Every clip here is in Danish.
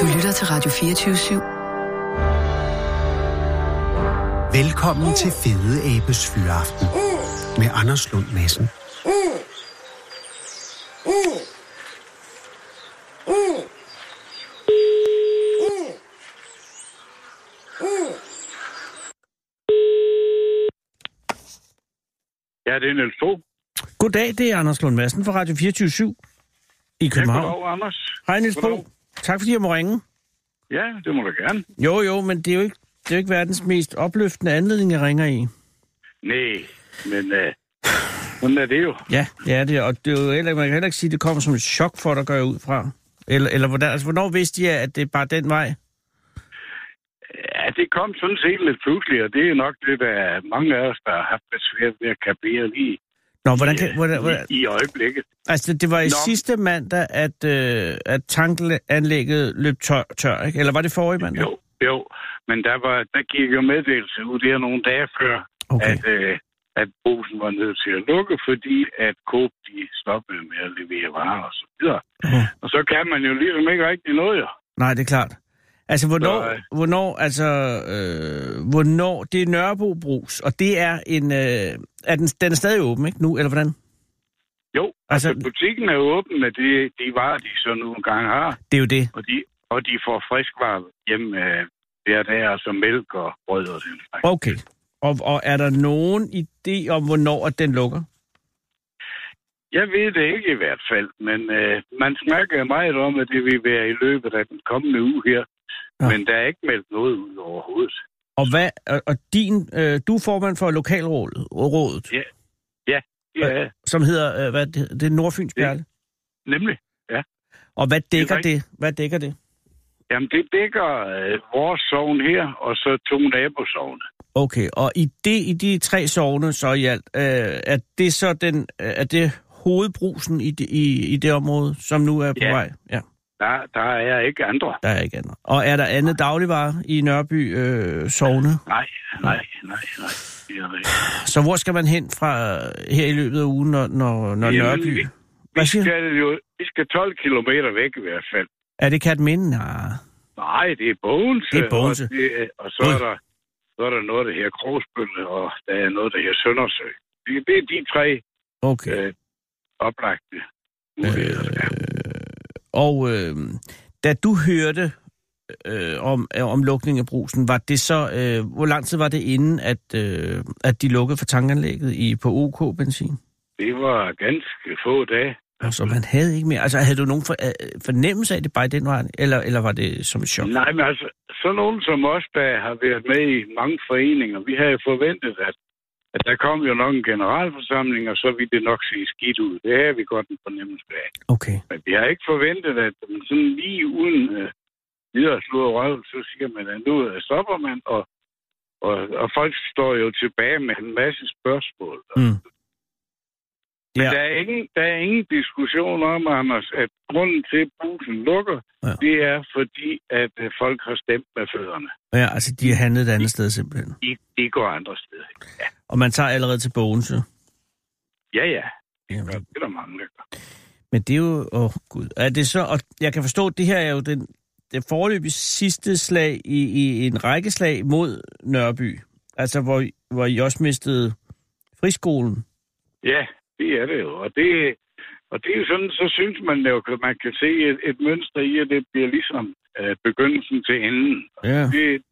Du lytter til Radio 24 Velkommen til Fede Abes Fyraften med Anders Lund Madsen. Ja, det er Niels Fogh. Goddag, det er Anders Lund Madsen fra Radio 24 i København. Ja, goddag, Anders. Hej Niels Goddag. Tak fordi jeg må ringe. Ja, det må du gerne. Jo, jo, men det er jo ikke, det er jo ikke verdens mest opløftende anledning, jeg ringer i. Nej, men øh, sådan er det jo. Ja, det er det, og det er jo heller, man kan heller ikke sige, at det kommer som et chok for dig, går jeg ud fra. Eller, eller hvordan, altså, hvornår vidste jeg, at det er bare den vej? Ja, det kom sådan set lidt pludseligt, og det er nok det, der er mange af os, der har haft det svært ved at kapere lige Nå, hvordan kan, hvordan, i, hvordan, i øjeblikket. altså, det var i Nå. sidste mandag, at, øh, at tankanlægget løb tør, tør, ikke? Eller var det forrige mandag? Jo, jo. Men der, var, der gik jo meddelelse ud der nogle dage før, Okay. at, øh, at brusen var nødt til at lukke, fordi at Coop de stoppede med at levere varer og så videre. Mhm. Og så kan man jo ligesom ikke rigtig noget, jo. Nej, det er klart. Altså, hvornår, Nej. hvornår, altså, øh, hvornår, det er Nørrebro Brus, og det er en, øh, er den, den er stadig åben, ikke nu, eller hvordan? Jo, altså, Altså- butikken er åben med de, de varer, de så nogle gange har, Det er jo det. og de, og de får friskvarer hjem øh, hver dag, altså mælk og brød og den slags. Okay. Og, og er der nogen idé om, hvornår at den lukker? Jeg ved det ikke i hvert fald, men øh, man snakker meget om, at det vil være i løbet af den kommende uge her. Ja. Ja. Men der er ikke meldt noget ud overhovedet. Og, hvad, og, din, øh, du er formand for lokalrådet, rådet, Ja. Ja, som hedder, øh, hvad, det, det er Nordfyns Det- Perle. nemlig. Og hvad dækker rigtigt. det? Hvad dækker det? Jamen, det dækker øh, vores sovn her, og så to nabosovne. Okay, og i, det, i de tre sovne så i alt, øh, er det så den, øh, er det hovedbrusen i, det- i, i det område, som nu er på Ja. vej? Ja. Der, der er ikke andre. Der er ikke andet. Og er der andet dagligvarer i Nørreby øh, sovne? Nej, nej, nej, nej. Så hvor skal man hen fra øh, her i løbet af ugen, når, når, når Jamen, Nørreby... vi- Vi skal jo vi skal 12 kilometer væk i hvert fald. Er det Katminde? Nej. Nej, det er Bogense. Det er Bogense. Og, det, og så, er der, så er der noget, der her Krogsbølle, og der er noget, der her Søndersø. Det, det er de tre Okay. øh, oplagte muligheder. der er. Og øh, da du hørte øh, om, øh, om lukning af brusen, var det så... Øh, hvor lang tid var det inden, at, øh, at de lukkede for tankanlægget i, på OK Benzin? Det var ganske få dage. Altså, man havde ikke mere... Altså, havde du nogen for, øh, fornemmelse af det bare i den vej? Eller, eller var det som et chok? Nej, men altså, så nogen som os, der har været med i mange foreninger, vi havde forventet, at, at der kom jo nok en generalforsamling, og så ville det nok se skidt ud. Det havde vi godt en fornemmelse af. Okay. Men vi har ikke forventet, at man sådan lige uden øh, videre slået røv, så siger man, at nu øh, stopper man, og, og, og folk står jo tilbage med en masse spørgsmål. Mm. Men Ja. der, er ingen, der er ingen diskussion om, Anders, at grunden til, at bussen lukker, Ja. ja. det er fordi, at øh, folk har stemt med fødderne. Ja, altså, de har handlet et andet sted simpelthen. De, de går andre steder. Og man tager allerede til Bogense. Ja, ja. Det er der mange, der gør. Men det er jo... Åh, oh, gud. Er det så... Og jeg kan forstå, at det her er jo den, det forløbige sidste slag i, i en række slag mod Nørreby. Altså, hvor, hvor I også mistede friskolen. Ja, det er det jo. Og det, og det er jo sådan, så synes man jo, at man kan se et, et mønster i, at det bliver ligesom øh, begyndelsen til enden. Ja. Det,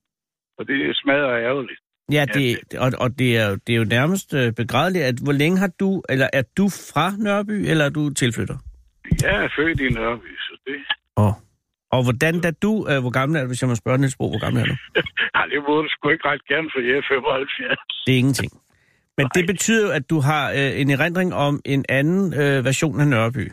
og det smadrer ærgerligt. Ja, det, og, og det, er, jo- det er jo nærmest øh, begrædeligt, at hvor længe har du... Eller er du fra Nørreby, eller er du tilflytter? Jeg er født i Nørreby, så det... Oh. Og hvordan da du... Øh, hvor gammel er du, hvis jeg må spørge Niels Bro, hvor gammel er du? Ej, det må du sgu ikke ret gerne, for jeg er 75. Det er ingenting. Men det betyder jo, at du har øh, en erindring om en anden øh, version af Nørreby.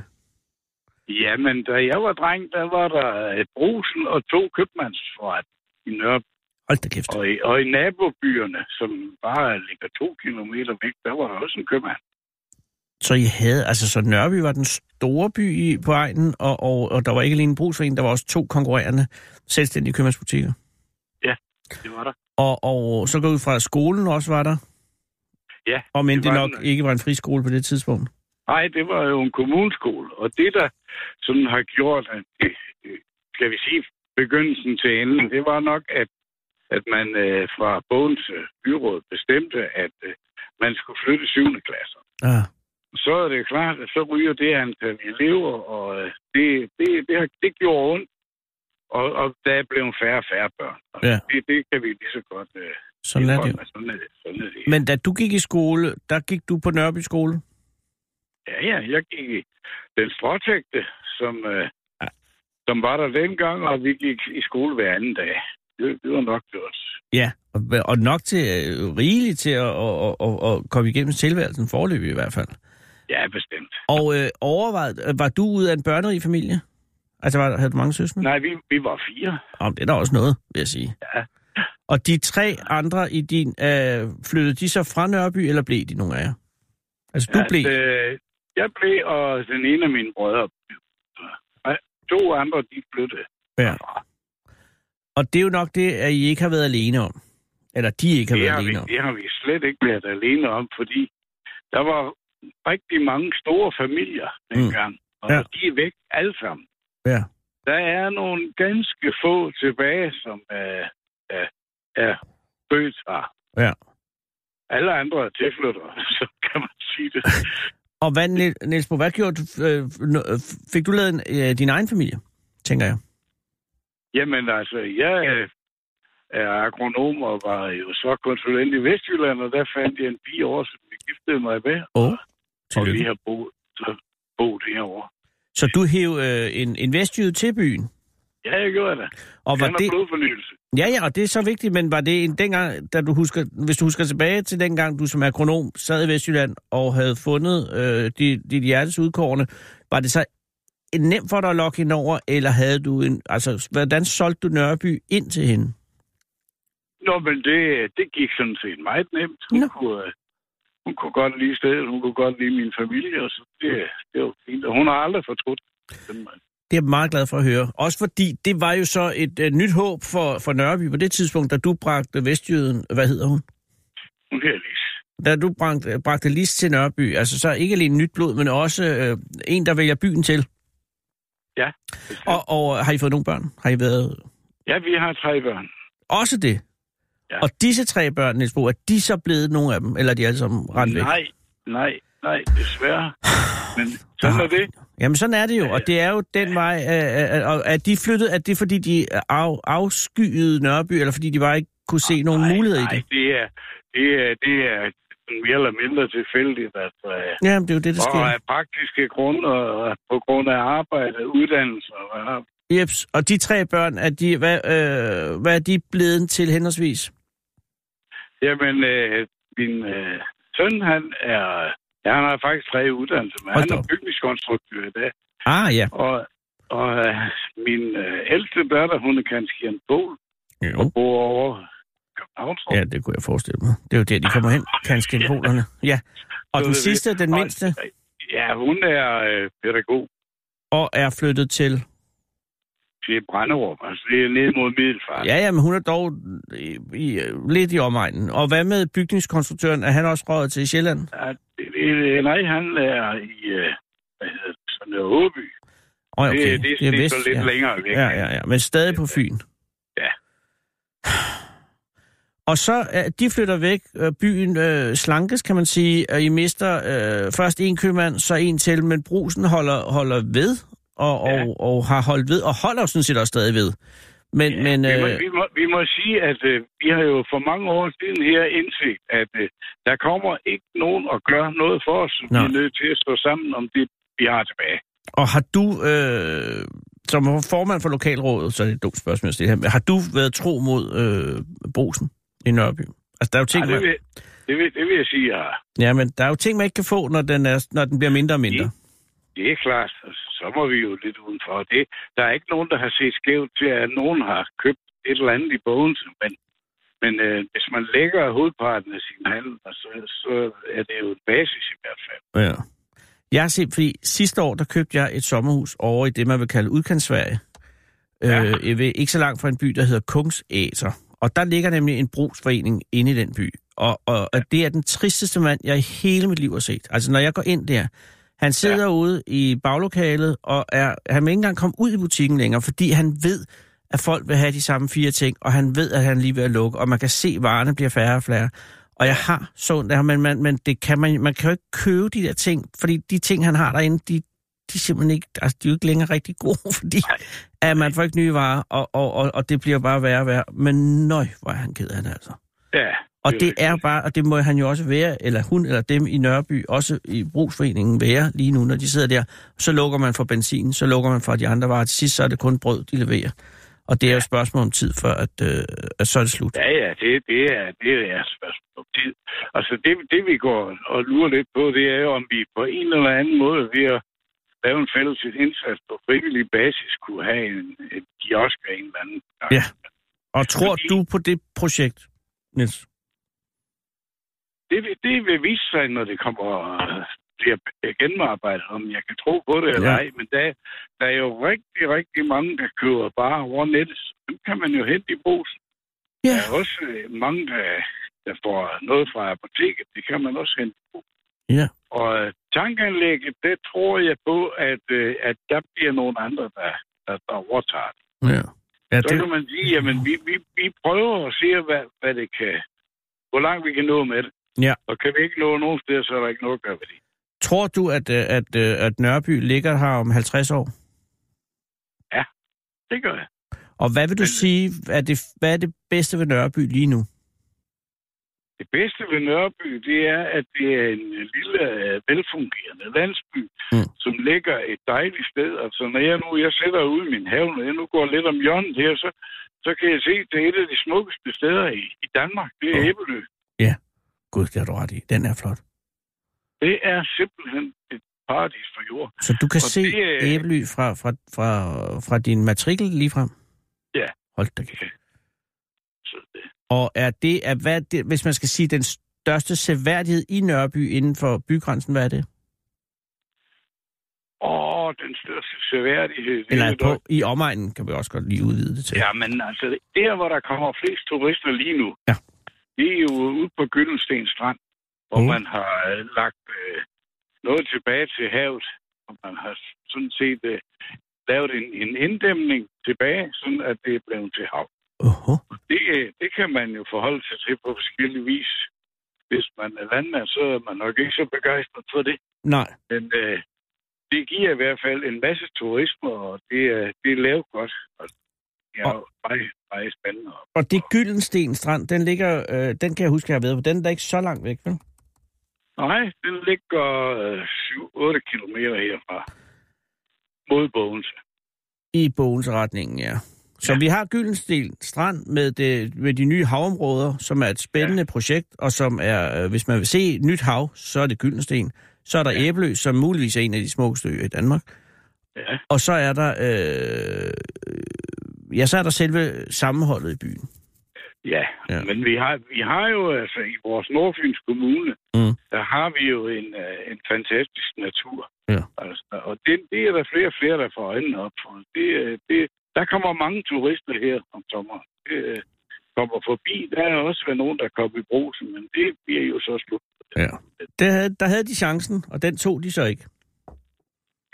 Jamen, da jeg var dreng, der var der et brusen og to købmandsforret i Nørreby. Hold da kæft. Og i, og i nabobyerne, som bare ligger to kilometer væk, der var der også en købmand. Så I havde, altså så Nørreby var den store by i, på egnen, og, og, og der var ikke alene en brugsforening, der var også to konkurrerende selvstændige købmandsbutikker. Det var der. Og, og så går ud fra, at skolen også var der. Ja, Og men det det, nok den. ikke var en friskole på det tidspunkt. Nej, det var jo en kommuneskole. Og det, der sådan har gjort, at det, skal vi sige, begyndelsen til enden, det var nok, at, at man øh, fra Bogens øh, byråd bestemte, at øh, man skulle flytte 7. klasser. Ah, Så er det klart, at så ryger det antal elever, og øh, det, det, det, har, det gjorde ondt. Og, og der er blevet færre og færre børn. Og Ja. det, det kan vi lige så godt øh, sådan er det. Sådan er det. Sådan er det. Men da du gik i skole, der gik du på Nørreby skole? Ja, ja, jeg gik i den stråtægte, som, øh, som var der dengang, og vi gik i skole hver anden dag. Det, det var nok gjort. Ja, og, og nok til øh, rigeligt til at, at, at, at komme igennem tilværelsen forløb i hvert fald. Ja, bestemt. Og øh, overvejede, var du ud af en børnerig familie? Altså, var, havde du mange søskende? Nej, vi, vi var fire. Om det er da også noget, vil jeg sige. Ja. Og de tre andre i din, øh, flyttede de så fra Nørreby, eller blev de nogle af jer? Altså, du At, blev... øh, jeg blev, og den ene af mine brødre. Nej, To andre, de flyttede. Ja. Og det er jo nok det, at I ikke har været alene om. Eller de ikke har Det været har, vi, alene om. det har vi slet ikke været alene om, fordi der var rigtig mange store familier dengang, og Ja. ja. de er væk alle sammen. Ja. Der er nogle ganske få tilbage, som er, er, er født. Ja. Alle andre er tilflyttere, så kan man sige det. Og hvad, Niel- Niels Bo, hvad gjorde du? Øh, øh, fik du lavet en, øh, din egen familie, tænker jeg? Jamen altså, jeg er agronom og var jo så konsulent i Vestjylland, og der fandt jeg en pige over, som vi giftede mig med. Åh, og vi har boet, boet herovre. Så du hæv øh, en, en vestjyde til byen? Ja, jeg gjorde det. Og var det, blodfornyelse. ja, ja, og det er så vigtigt, men var det en dengang, da du husker, hvis du husker tilbage til dengang, du som agronom sad i Vestjylland og havde fundet øh, dit, dit hjertes udkårne, var det så nemt for dig at lokke hende over, eller havde du en, altså, hvordan solgte du Nørreby ind til hende? Nå, men det, det gik sådan set meget nemt. Hun, Nå. kunne, øh, hun kunne godt lide stedet, hun kunne godt lide min familie, og så det, det var fint. Og hun har aldrig fortrudt. den mand. Det er jeg meget glad for at høre. Også fordi det var jo så et øh, nyt håb for, for Nørreby på det tidspunkt, da du bragte Vestjyden, hvad hedder hun? Hun her lige. Da du bragte, bragte Lis til Nørreby, altså så ikke alene nyt blod, men også øh, en, der vælger byen til. Ja. Og, og har I fået nogle børn? Har I været Ja, vi har tre børn. også det? Ja. Og disse tre børn, Niels Bo, er de så blevet nogle af dem, eller er de alle sammen rent væk? Nej, nej, nej, desværre. Men sådan er det. Jamen sådan er det jo, og det er jo den vej, og er de flyttet, er det fordi de af, afskyede Nørreby, eller fordi de bare ikke kunne se nogen nej, muligheder nej, i det? det er, det er, det er mere eller mindre tilfældigt, at øh, Ja, det er jo det, der og sker. af praktiske grunde, og på grund af arbejde, uddannelse, og hvad har Jeps, og de tre børn, er de, hvad, øh, hvad er de blevet til henholdsvis? Jamen, øh, min øh, søn, han er... Ja, han har faktisk tre uddannelser, men Hold han er bygningskonstruktør i dag. Ah, ja. Og, og øh, min øh, ældste datter, hun er kanskje en bol, Jo. og bor over. Ja, det kunne jeg forestille mig. Det er jo der, de kommer hen, kanskje polerne. Ja. Og den sidste, den mindste, Ja, hun er øh, pædagog og er flyttet til... til Brænderup. Altså, det er ned mod Middelfart. Ja, ja, men hun er dog i, i, lidt i omegnen. Og hvad med bygningskonstruktøren? Er han også røget til Sjælland? Ja, det, det, nej, han er i... Øh, hvad hedder det? Sådan Åby. Oh, okay. Det, det, det, er, vest, så lidt ja. længere væk. Ja, ja, ja, men stadig på Fyn. Ja. Og så, øh, de flytter væk. Øh, Byen øh, slankes, kan man sige. Og I mister øh, først en købmand, så en til, men brusen holder, holder ved, og, Ja. og, og har holdt ved, og holder sådan set også stadig ved. Men, Ja, men vi, må, øh, vi, må, vi må sige, at øh, vi har jo for mange år siden her indset, at øh, der kommer ikke nogen at gøre noget for os. Vi Nå. er nødt til at stå sammen om det, vi har tilbage. og har du, øh, som formand for lokalrådet, så er det et dumt spørgsmål at stille her, men har du været tro mod øh, brusen i Nørreby? Altså, der er jo ting, Ja, det, vil, det, vil, det vil jeg sige, ja. ja, men der er jo ting, man ikke kan få, når den, er, når den bliver mindre og mindre. Det er klart. Så må vi jo lidt udenfor. Det, der er ikke nogen, der har set skævt til, at nogen har købt et eller andet i bogen. Men, men øh, hvis man lægger hovedparten af sin handel, så, så er det jo en basis i hvert fald. Ja. Jeg har set, fordi sidste år, der købte jeg et sommerhus over i det, man vil kalde udkantsverige. Ja. Øh, ved, ikke så langt fra en by, der hedder Kungsæter. Og der ligger nemlig en brugsforening inde i den by. Og, og, og det er den tristeste mand, jeg i hele mit liv har set. Altså, når jeg går ind der, han sidder ja. ude i baglokalet, og er, han vil ikke engang komme ud i butikken længere, fordi han ved, at folk vil have de samme fire ting, og han ved, at han lige ved at lukke, og man kan se, at varerne bliver færre og færre. Og jeg har sådan der, men, man, men det kan man, man kan jo ikke købe de der ting, fordi de ting, han har derinde, de, de er simpelthen ikke, altså, de er jo ikke længere rigtig gode, fordi at man får ikke nye varer, og, og, og, og det bliver bare værre og værre. Men nøj, hvor er han ked af det altså. Ja. Og det er bare, og det må han jo også være, eller hun eller dem i Nørreby, også i brugsforeningen være lige nu, når de sidder der. Så lukker man for benzin, så lukker man for de andre varer. Til sidst så er det kun brød, de leverer. Og det er jo et spørgsmål om tid, før at, øh, at så er det slut. Ja, ja, det, det, er, det er et spørgsmål om tid. Altså, det, det vi går og lurer lidt på, det er jo, om vi på en eller anden måde ved at lave en fælles indsats på frivillig basis kunne have en, en kiosk af en eller anden. Ja. Og tror Fordi- du på det projekt, Niels? Det, vil- det vil vise sig, når det kommer bliver gennemarbejdet, om jeg kan tro på det eller Ja. ej. Men der, der er jo rigtig, rigtig mange, der køber bare over nettet. Dem kan man jo hente i brusen. Ja. Der er også øh, mange, der, der får noget fra apoteket. Det kan man også hente i brusen. Ja. Og øh, tankanlægget, det tror jeg på, at, øh, at der bliver nogle andre, der, der, der overtager det. Ja. Ja, Så det, kan man sige, jamen vi, vi, vi prøver at se, hvad, hvad det kan, hvor langt vi kan nå med det. Ja. Og kan vi ikke nå nogen steder, så er der ikke noget at gøre ved det. tror du, at, øh, at, øh, at Nørreby ligger her om 50 år? Det gør jeg. Og hvad vil du Men- sige, er det, hvad er det bedste ved Nørreby lige nu? Det bedste ved Nørreby, det er, at det er en lille, øh, velfungerende landsby, Mm. mm. som ligger et dejligt sted. Altså, når jeg nu jeg sætter ud i min have, når jeg nu går lidt om hjørnet her, så, så kan jeg se, at det er et af de smukkeste steder i, i Danmark. Det er oh. Æbelø. Gud, det har du ret i. Den er flot. Det er simpelthen et paradis for jord. Så du kan Og se det, øh, Æbely fra, fra, fra, fra din matrikel lige frem? Ja. Hold da kæft. Så det, Og er det, er, hvad er det, hvis man skal sige, den største seværdighed i Nørreby inden for bygrænsen, hvad er det? åh, den største seværdighed. Eller er på, nok- i omegnen kan vi også godt lige udvide det til. Ja, men altså, der hvor der kommer flest turister lige nu, Ja. Det er jo ude på Gyldensten Strand, hvor Mm. man har øh, lagt øh, noget tilbage til havet, og man har sådan set øh, lavet en, en inddæmning tilbage, sådan at det er blevet til hav. Oho. Det, øh, det kan man jo forholde sig til på forskellige vis. Hvis man er landmand, så er man nok ikke så begejstret for det. Nej. Men øh, det giver i hvert fald en masse turisme, og det er, det er lavet godt. Og det er jo meget, meget spændende. Og det Gyldensten Strand, den ligger, øh, den kan jeg huske, jeg har været på. Den er ikke så langt væk, vel? Nej, den ligger øh, 7-8 kilometer herfra. Mod Bogense. I Bogens retningen, ja. Så Ja. vi har Gyldensten Strand med, det, med de nye havområder, som er et spændende ja. projekt, og som er, øh, hvis man vil se nyt hav, så er det Gyldensten. Så er der ja. Æbelø, som muligvis er en af de smukkeste øer i Danmark. Ja, Og så er der, øh, ja, så er der selve sammenholdet i byen. ja. Ja. men vi har, vi har jo altså i vores Nordfyns Kommune, Mm. der har vi jo en, øh, en fantastisk natur. Ja. Altså, og det, det er der flere og flere, der får øjnene op for. Det, øh, det, der kommer mange turister her om sommeren. Det, øh, kommer forbi. Der er også været nogen, der kommer i brusen, men det bliver jo så slut. Ja. Der havde, der havde de chancen, og den tog de så ikke.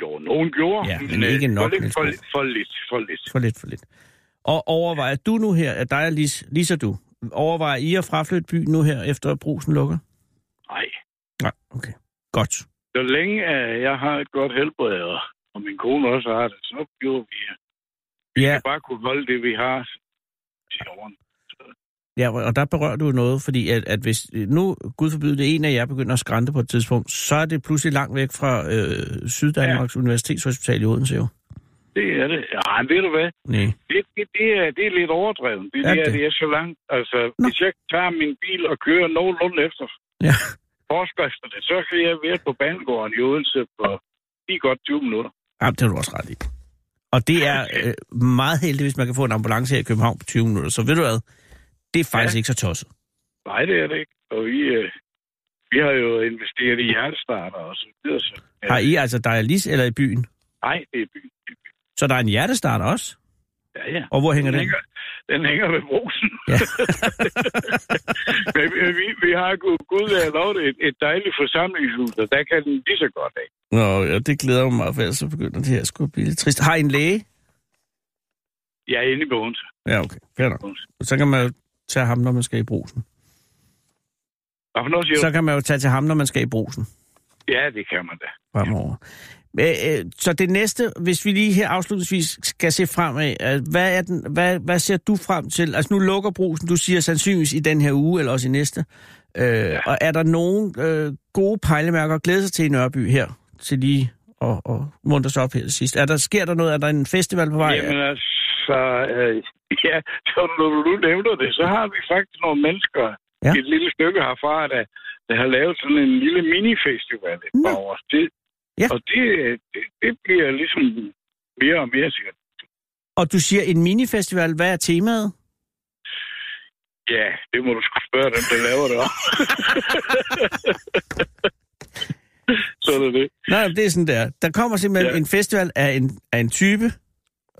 Jo, nogen gjorde. Ja, men øh, ikke nok, For lidt, for, lidt, for lidt, for lidt. For lidt, for lidt. Og overvejer du nu her, at dig og Lis, Lis og du, overvejer I at fraflytte byen nu her, efter at brusen lukker? Nej. Nej, okay. Godt. Så længe at jeg har et godt helbred, og, min kone også har det, så gjorde vi det. Vi Ja, skal bare kunne holde det, vi har til årene. Ja, og der berører du noget, fordi at, at hvis nu, Gud forbyde det, en af jer begynder at skrante på et tidspunkt, så er det pludselig langt væk fra øh, Syddanmarks ja. Universitetshospital i Odense jo. Det er det. Ja, men ved du hvad? Nej. Det, det, det, er, det er lidt overdrevet. Det, Er det, er, det? er så langt. Altså, Nå. Hvis jeg tager min bil og kører nogenlunde efter Ja. forskrifterne, så kan jeg være på banegården i Odense på lige godt 20 minutter. ja, det har du også ret i. Og det er øh, meget heldigt, hvis man kan få en ambulance her i København på 20 minutter. Så ved du hvad? Det er faktisk ja. Ikke så tosset. Nej, det er det ikke. Og vi, øh, vi har jo investeret i hjertestarter og så videre. Så, ja. Har I altså dialys eller i byen? Nej, det er byen. Det er byen. Så der er en hjertestarter også? Ja, ja. Og hvor hænger den? hænger, den hænger ved brosen. Ja. Men vi, vi, har gud, gud har lavet et, et dejligt forsamlingshus, og der kan den lige så godt af. Nå, ja, det glæder mig meget, for ellers så begynder det her at skulle blive lidt trist. Har I en læge? Jeg er inde i Bogense. Ja, okay. Fair nok. Så kan man tage ham, når man skal i brusen. Hvad for noget siger Så kan man jo tage til ham, når man skal i brusen Ja, det kan man da. fremover. Øh, Så det næste, hvis vi lige her afslutningsvis skal se fremad, hvad, er den, hvad, hvad ser du frem til? Altså nu lukker brusen, du siger sandsynligvis i den her uge, eller også i næste. Øh, ja. Og er der nogen øh, gode pejlemærker at glæde sig til i Nørreby her, til lige at, at muntre sig op her til sidst? Er der, sker der noget? Er der en festival på vej? Jamen altså, øh, ja, så når du nu nævner det, så har vi faktisk nogle mennesker Ja. et lille stykke herfra, der, der har lavet sådan en lille minifestival et par års tid. Ja. Og det, det, det bliver ligesom mere og mere sikkert. Og du siger en minifestival, hvad er temaet? Ja, det må du sgu spørge dem, der laver det om. så er det. Nej, det er sådan der. Der kommer simpelthen. Ja. en festival af en, af en type.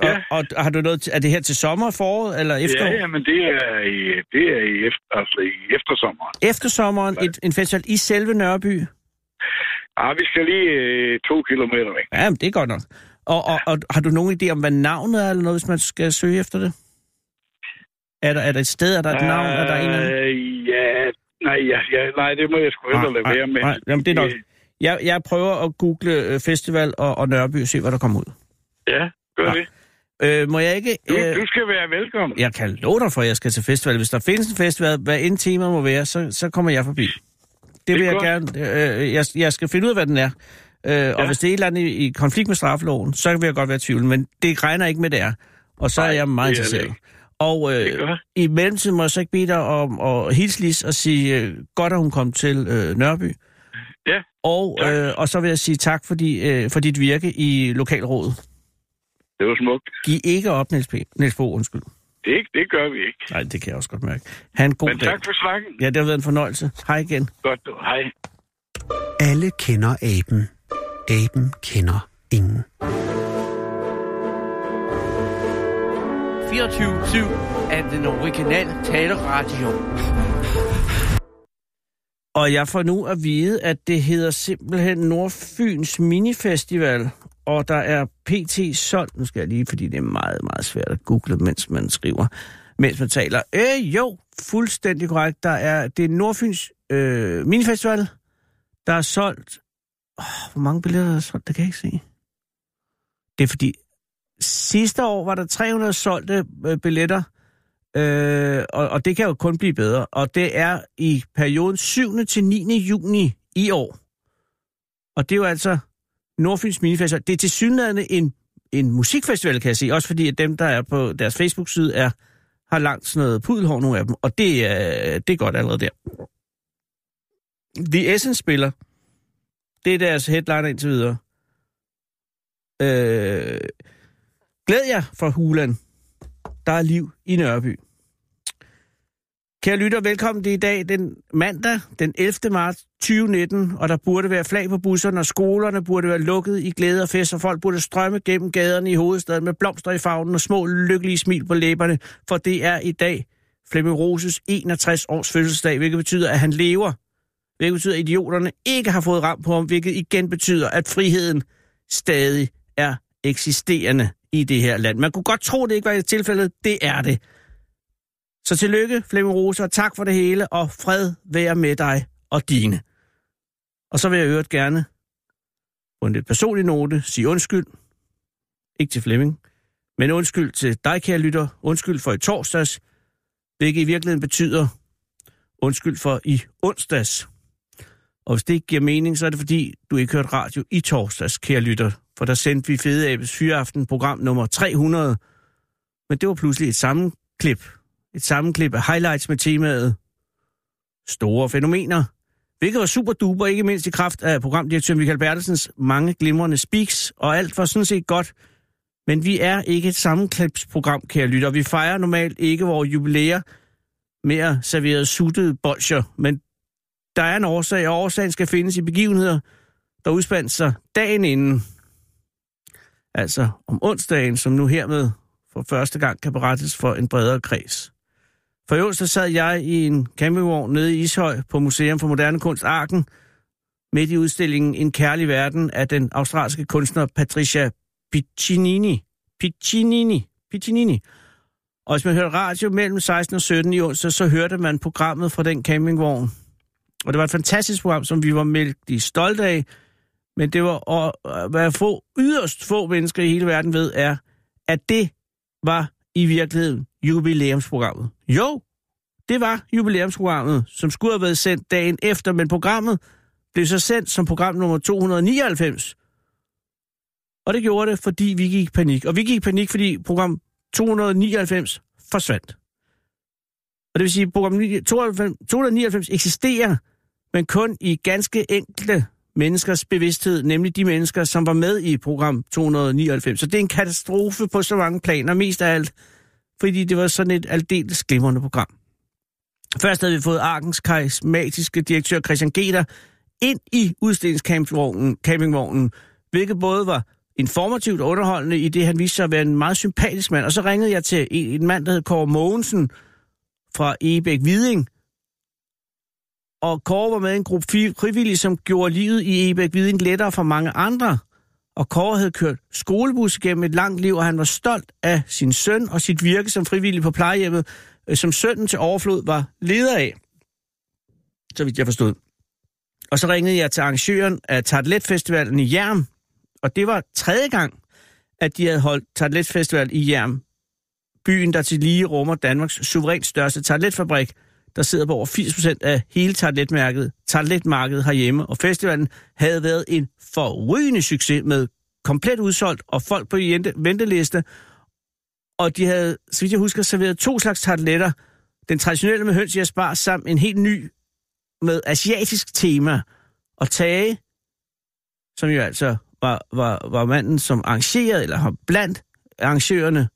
Ja. og, og har du noget er det her til sommer, foråret eller efterår? Ja, ja, men det er i, det er i, efter, altså i eftersommeren. Eftersommeren, et, en festival i selve Nørreby. Ah, vi skal lige øh, to kilometer væk. Ja, men det er godt nok. Og, og, og har du nogen idé om, hvad navnet er, eller noget, hvis man skal søge efter det? Er der, er der et sted, er der et navn, er der en eller anden? Øh, ja, nej, ja, ja, nej, det må jeg sgu hellere lade være med. nej, jamen, det er nok. Jeg, jeg prøver at google øh, festival og, og Nørreby og se, hvad der kommer ud. Ja, gør Ja. det. Øh, må jeg ikke... Du, Øh, du skal være velkommen. jeg kan love dig for, at jeg skal til festival. Hvis der findes en festival, hvad end tema må være, så, så kommer jeg forbi. Det vil er jeg godt. gerne. Øh, jeg, jeg skal finde ud af, hvad den er. Øh, ja. Og hvis det er et eller andet i, i konflikt med straffeloven, så vil jeg godt være i tvivl. Men det regner ikke med, det er. Og så Nej, er jeg meget det er det interesseret. ikke. Og Det øh, i mellemtiden må jeg så ikke bede dig om at hilse Lis og sige, øh, godt at hun kom til øh, Nørreby. Ja, Og, tak. øh, og så vil jeg sige tak for, de, øh, for dit virke i lokalrådet. Det var smukt. Giv ikke op, Niels, P. Niels Bo, undskyld. Det, det gør vi ikke. Nej, det kan jeg også godt mærke. Ha' en god Men dag. tak for snakken. Ja, det har været en fornøjelse. Hej igen. Godt, du. Hej. Alle kender aben. Aben kender ingen. 24-7 af den originale taleradio. Og jeg får nu at vide, at det hedder simpelthen Nordfyns Minifestival, og der er PT solgt. Nu skal jeg lige, fordi det er meget, meget svært at google, mens man skriver, mens man taler. Øh, jo, fuldstændig korrekt. Der er, det er Nordfyns øh, Minifestival, der er solgt... Oh, hvor mange billetter er solgt? Det kan jeg ikke se. Det er fordi, sidste år var der 300 solgte øh, billetter, Øh, og, og det kan jo kun blive bedre. Og det er i perioden 7. til 9. juni i år. Og det er jo altså Nordfyns Minifestival. Det er til synligheden en, en musikfestival, kan jeg sige. Også fordi, at dem, der er på deres Facebook-side, er, har langt sådan noget pudelhår, nogle af dem. Og det er, det er godt allerede der. The Essence spiller. Det er deres headliner indtil videre. Øh, glæd jer for Hulan. Der er liv i Nørreby. Kære lytter, velkommen til i dag, den mandag, den 11. marts 2019, og der burde være flag på busserne, og skolerne burde være lukket i glæde og fest, og folk burde strømme gennem gaderne i hovedstaden med blomster i favnen og små lykkelige smil på læberne, for det er i dag Flemming Roses 61 års fødselsdag, hvilket betyder, at han lever. Hvilket betyder, at idioterne ikke har fået ramt på ham, hvilket igen betyder, at friheden stadig er eksisterende i det her land. Man kunne godt tro, det ikke var et tilfældet. Det er det. Så tillykke, Flemming Rose, og tak for det hele, og fred være med dig og dine. Og så vil jeg øvrigt gerne på en lidt personlig note sige undskyld. Ikke til Flemming, men undskyld til dig, kære lytter. Undskyld for i torsdags, hvilket i virkeligheden betyder undskyld for i onsdags. Og hvis det ikke giver mening, så er det fordi, du ikke hørte radio i torsdags, kære lytter. For der sendte vi Fede Abes Fyraften, program nummer 300. Men det var pludselig et sammenklip. Et sammenklip af highlights med temaet Store fænomener. Hvilket var super duper, ikke mindst i kraft af programdirektør Michael Bertelsens mange glimrende speaks, og alt var sådan set godt. Men vi er ikke et sammenklipsprogram, kære lytter. Vi fejrer normalt ikke vores jubilæer med at servere suttede bolcher, men der er en årsag, og årsagen skal findes i begivenheder, der udspandt sig dagen inden. Altså om onsdagen, som nu hermed for første gang kan berettes for en bredere kreds. For øvrigt så sad jeg i en campingvogn nede i Ishøj på Museum for Moderne Kunst Arken, midt i udstillingen En kærlig verden af den australske kunstner Patricia Piccinini. Piccinini. Piccinini. Og hvis man hørte radio mellem 16 og 17 i onsdag, så hørte man programmet fra den campingvogn. Og det var et fantastisk program, som vi var mældig stolte af. Men det var, og hvad få, yderst få mennesker i hele verden ved, er, at det var i virkeligheden jubilæumsprogrammet. Jo, det var jubilæumsprogrammet, som skulle have været sendt dagen efter, men programmet blev så sendt som program nummer 299. Og det gjorde det, fordi vi gik i panik. Og vi gik i panik, fordi program 299 forsvandt. Og det vil sige, at program 299 eksisterer, men kun i ganske enkelte menneskers bevidsthed, nemlig de mennesker, som var med i program 299. Så det er en katastrofe på så mange planer, mest af alt, fordi det var sådan et aldeles glimrende program. Først havde vi fået Arkens karismatiske direktør Christian Geter ind i udstillingscampingvognen, campingvognen, hvilket både var informativt og underholdende, i det han viste sig at være en meget sympatisk mand. Og så ringede jeg til en, en mand, der hed Kåre Mogensen fra Ebæk Viding. Og Kåre var med i en gruppe frivillige, som gjorde livet i Ebæk Viden lettere for mange andre. Og Kåre havde kørt skolebus gennem et langt liv, og han var stolt af sin søn og sit virke som frivillig på plejehjemmet, øh, som sønnen til overflod var leder af. Så vidt jeg forstod. Og så ringede jeg til arrangøren af Tartletfestivalen i Hjerm, og det var tredje gang, at de havde holdt Tartletfestival i Hjerm, byen, der til lige rummer Danmarks suverænt største tartletfabrik, der sidder på over 80% af hele tartletmærket, tartletmarkedet herhjemme, og festivalen havde været en forrygende succes med komplet udsolgt og folk på venteliste, og de havde, så vidt jeg husker, serveret to slags tartletter. Den traditionelle med høns i asparges samt en helt ny med asiatisk tema. Og Tage, som jo altså var, var, var manden, som arrangerede, eller blandt arrangørerne,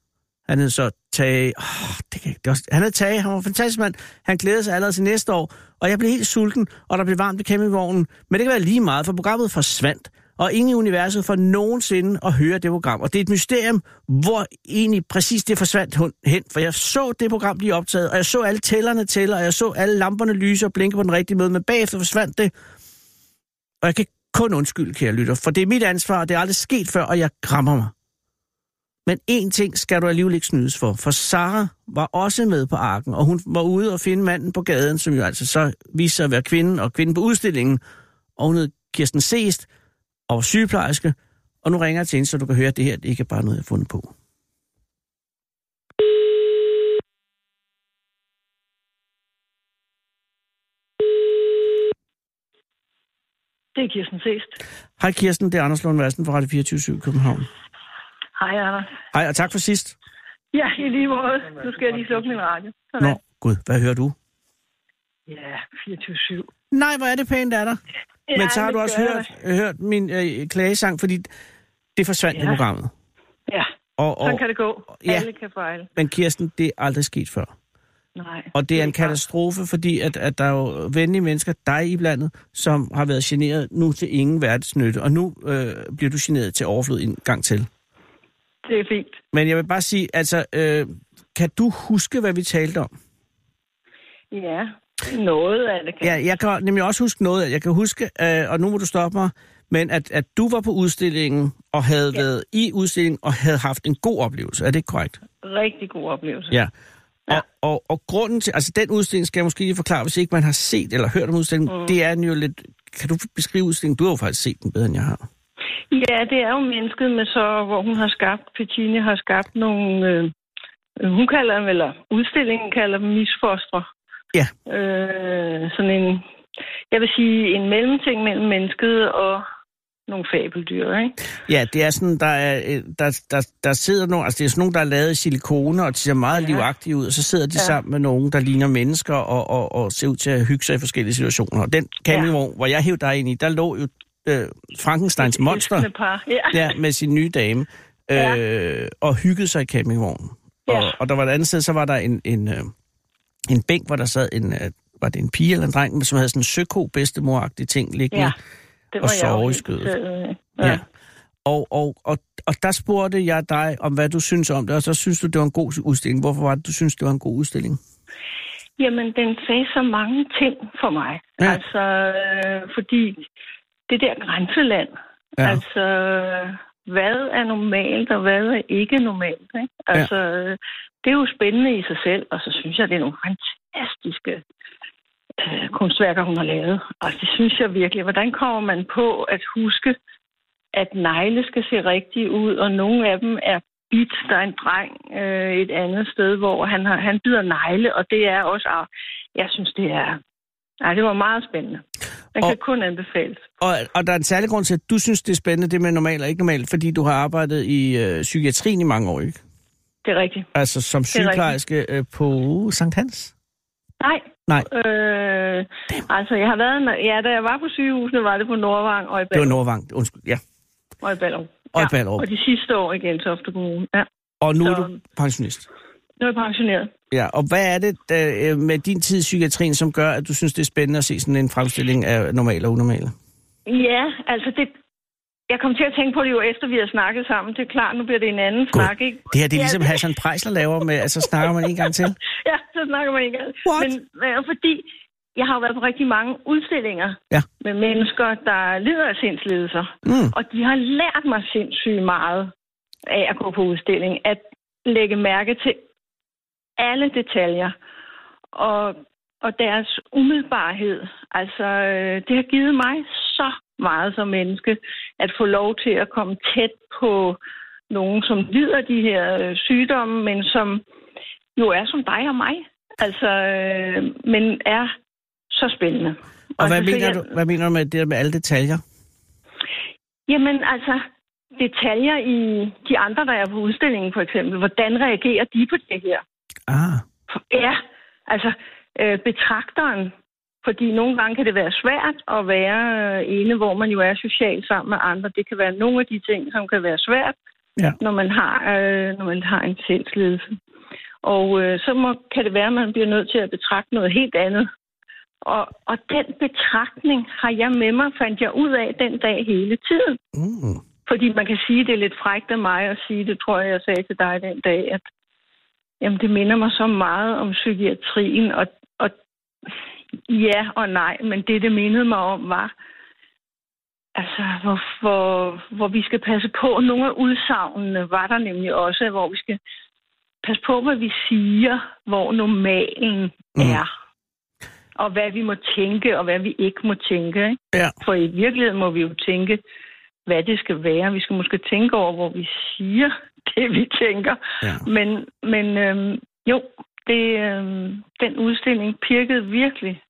han hed så Tage, oh, det, kan, det var, han hed Tage, han var en fantastisk mand, han glædede sig allerede til næste år, og jeg blev helt sulten, og der blev varmt i campingvognen, men det kan være lige meget, for programmet forsvandt og ingen i universet for nogensinde at høre det program. Og det er et mysterium, hvor egentlig præcis det forsvandt hen. For jeg så det program blive optaget, og jeg så alle tællerne tæller, og jeg så alle lamperne lyse og blinke på den rigtige måde, men bagefter forsvandt det. Og jeg kan kun undskylde, kære lytter, for det er mit ansvar, og det er aldrig sket før, og jeg grammer mig. Men én ting skal du alligevel ikke snydes for, for Sara var også med på arken, og hun var ude og finde manden på gaden, som jo altså så viste sig at være kvinden og kvinden på udstillingen, og hun hed Kirsten Seest, og var sygeplejerske, og nu ringer jeg til hende, så du kan høre, at det her det ikke er bare noget, jeg har fundet på. Det er Kirsten Sest. Hej Kirsten, det er Anders Lund Madsen fra Radio 24 København. Hej, Anders. Hej, og tak for sidst. Ja, i lige måde. Nu skal jeg lige slukke min radio. Sådan. Nå, gud, hvad hører du? Ja, 24 Nej, hvor er det pænt af dig. Ja, Men så har du også hørt, hørt min øh, klagesang, fordi det forsvandt ja. i programmet. Ja, og, og, sådan kan det gå. Ja. Alle kan fejle. Men Kirsten, det er aldrig sket før. Nej. Og det er en katastrofe, fordi at, at der er jo venlige mennesker, dig iblandet, som har været generet nu til ingen verdensnytte. Og nu øh, bliver du generet til overflod en gang til. Det er fint. Men jeg vil bare sige, altså, øh, kan du huske, hvad vi talte om? Ja, noget af det kan Ja, jeg kan nemlig også huske noget af Jeg kan huske, øh, og nu må du stoppe mig, men at, at du var på udstillingen og havde ja. været i udstillingen og havde haft en god oplevelse. Er det korrekt? Rigtig god oplevelse. Ja. Ja. Og, og, og grunden til, altså den udstilling skal jeg måske lige forklare, hvis ikke man har set eller hørt om udstillingen, mm. det er den jo lidt, kan du beskrive udstillingen? Du har jo faktisk set den bedre, end jeg har. Ja, det er jo mennesket med så, hvor hun har skabt, Pettine har skabt nogle, øh, hun kalder dem, eller udstillingen kalder dem misfostre. Ja. Øh, sådan en, jeg vil sige, en mellemting mellem mennesket og nogle fabeldyr, ikke? Ja, det er sådan, der, er, der, der, der sidder nogle, altså det er sådan nogle, der er lavet i silikone, og de ser meget ja. livagtige ud, og så sidder de ja. sammen med nogen, der ligner mennesker, og, og, og ser ud til at hygge sig i forskellige situationer. Og den campingvogn, ja. hvor jeg hævde dig ind i, der lå jo øh, Frankensteins monster par. Ja. Ja, med sin nye dame, øh, ja. og hyggede sig i campingvognen. Ja. Og, og der var et andet sted, så var der en, en, øh, en bænk, hvor der sad en, øh, var det en pige eller en dreng, som havde sådan en søko bedstemoragtig ting liggende ja, det var og sove i skødet. Ja. ja. Og, og, og, og der spurgte jeg dig om, hvad du synes om det, og så synes du, det var en god udstilling. Hvorfor var det, du synes, det var en god udstilling? Jamen, den sagde så mange ting for mig. Ja. Altså, øh, fordi det der grænseland, ja. altså, hvad er normalt, og hvad er ikke normalt. Ikke? Altså, ja. det er jo spændende i sig selv, og så synes jeg, det er nogle fantastiske øh, kunstværker, hun har lavet. Og det synes jeg virkelig. Hvordan kommer man på at huske, at negle skal se rigtige ud, og nogle af dem er bit. Der er en dreng øh, et andet sted, hvor han, har, han bider negle, og det er også... Jeg synes, det er... Nej, det var meget spændende. Den Og- kan kun anbefales. Og, og der er en særlig grund til, at du synes, det er spændende, det med normal og ikke normal, fordi du har arbejdet i øh, psykiatrien i mange år, ikke? Det er rigtigt. Altså som er sygeplejerske øh, på Sankt Hans? Nej. Nej. Øh, altså, jeg har været... Ja, da jeg var på sygehusene, var det på Nordvang og i Det var Ballerup. Nordvang, undskyld, ja. Og i Ballerup. Og i Ballerup. Og de sidste år i Gentofte Kommune. Ja. Og nu er Så- du pensionist. Nu er jeg pensioneret. Ja, og hvad er det der, øh, med din tid i psykiatrien, som gør, at du synes, det er spændende at se sådan en fremstilling af normale og unormale? Ja, altså det... Jeg kom til at tænke på det jo efter, vi har snakket sammen. Det er klart, nu bliver det en anden God. snak, ikke? Det her, det er Ja, ligesom Hassan Preisler laver med, at så snakker man en gang til. Ja, så snakker man ikke engang. What? Men fordi jeg har jo været på rigtig mange udstillinger Ja. med mennesker, der lider af sindslidelser. Mm. Og de har lært mig sindssygt meget af at gå på udstilling. At lægge mærke til alle detaljer. Og, og deres umiddelbarhed. Altså, øh, det har givet mig så meget som menneske at få lov til at komme tæt på nogen, som lider de her øh, sygdomme, men som jo er som dig og mig. Altså, øh, men er så spændende. Og hvad Altså, så mener, jeg- du, hvad mener du med det der med alle detaljer? Jamen altså, detaljer i de andre, der er på udstillingen for eksempel. Hvordan reagerer de på det her? Ah, Ja, altså øh, betragteren. Fordi nogle gange kan det være svært at være øh, ene, hvor man jo er socialt sammen med andre. Det kan være nogle af de ting, som kan være svært, Ja. når, man har, øh, når man har en selvsledelse. Og øh, så må, kan det være, at man bliver nødt til at betragte noget helt andet. Og, og den betragtning har jeg med mig, fandt jeg ud af den dag hele tiden. mm. Fordi man kan sige, det er lidt frækt af mig at sige, det tror jeg, jeg sagde til dig den dag, at jamen, det minder mig så meget om psykiatrien. Og, og ja og nej, men det, det mindede mig om, var, altså, hvor, hvor, hvor vi skal passe på. Nogle af udsagnene var der nemlig også, hvor vi skal passe på, hvad vi siger, hvor normalen Mm. er. Og hvad vi må tænke, og hvad vi ikke må tænke. Ikke? Ja. For i virkeligheden må vi jo tænke, hvad det skal være. Vi skal måske tænke over, hvor vi siger det, vi tænker. Ja. Men, men øhm, jo, det, øhm, den udstilling pirkede virkelig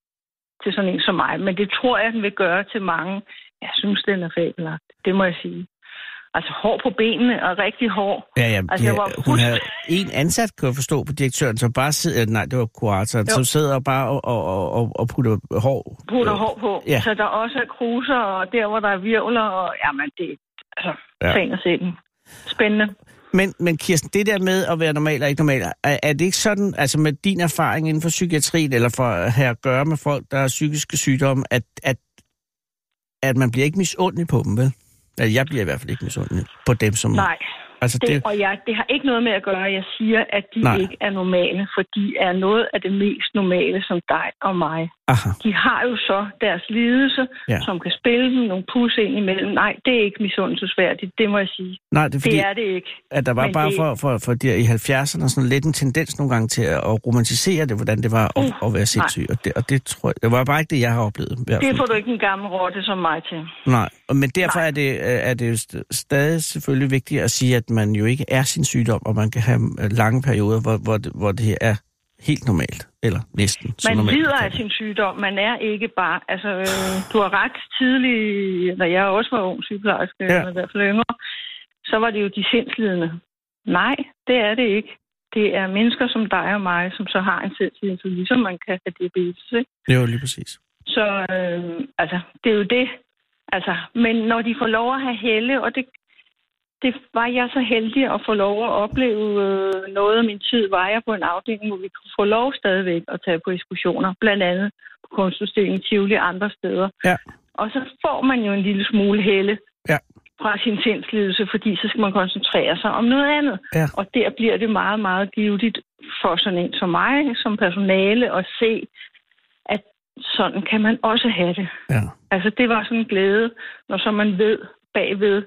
til sådan en som mig. Men det tror jeg, den vil gøre til mange. Jeg synes, den er fabelagtig. Det må jeg sige. Altså hår på benene og rigtig hår. Ja, ja. Altså, jeg var hun havde en ansat, kan jeg forstå, på direktøren, som bare sidder... Nej, det var kuratoren, som sidder bare og, og, og, og putter hår... putter hår på. Ja. Så der også er kruser, og der, hvor der er virvler, og jamen, det altså, Ja. og sætten. Spændende. Men, men Kirsten, det der med at være normal og ikke normal, er, er det ikke sådan, altså med din erfaring inden for psykiatrien, eller for at have at gøre med folk, der har psykiske sygdomme, at, at, at man bliver ikke misundelig på dem, vel? Altså, jeg bliver i hvert fald ikke misundelig på dem, som... Nej, Altså, det, det, og jeg, det har ikke noget med at gøre, at jeg siger, at de Nej. Ikke er normale, for de er noget af det mest normale som dig og mig. aha, De har jo så deres lidelse, Ja. som kan spille dem nogle pus ind imellem. Nej, det er ikke misundelsesværdigt, det må jeg sige. nej, det er fordi, Det er det ikke. at der var men bare det- for, for, for der i 70'erne sådan lidt en tendens nogle gange til at romantisere det, hvordan det var at, Uh, at være sindssyg. Og det, og det tror jeg, det var bare ikke det, jeg har oplevet. Det får du ikke en gammel rotte som mig til. Nej, men derfor Nej. er det, er det stadig selvfølgelig vigtigt at sige, at man jo ikke er sin sygdom, og man kan have øh, lange perioder, hvor, hvor, det, hvor det er helt normalt, eller næsten Man normalt. lider af sin sygdom. Man er ikke bare... Altså, øh, du har ret tidligt, da jeg også var ung sygeplejerske, Ja. i hvert fald yngre, så var det jo de sindslidende. Nej, det er det ikke. Det er mennesker som dig og mig, som så har en sindslidelse, ligesom man kan have diabetes. Ikke? Var lige præcis. Så øh, altså, det er jo det. Altså, men når de får lov at have helle, og det, det var jeg så heldig at få lov at opleve øh, noget af min tid, var jeg på en afdeling, hvor vi kunne få lov stadigvæk at tage på ekskursioner, blandt andet på kunstudstillingen Tivoli og andre steder. Ja. Og så får man jo en lille smule helle Ja. fra sin sindslidelse, fordi så skal man koncentrere sig om noget andet. Ja. Og der bliver det meget, meget givetigt for sådan en som mig, som personale, at se, at sådan kan man også have det. Ja. Altså, det var sådan en glæde, når så man ved bagved,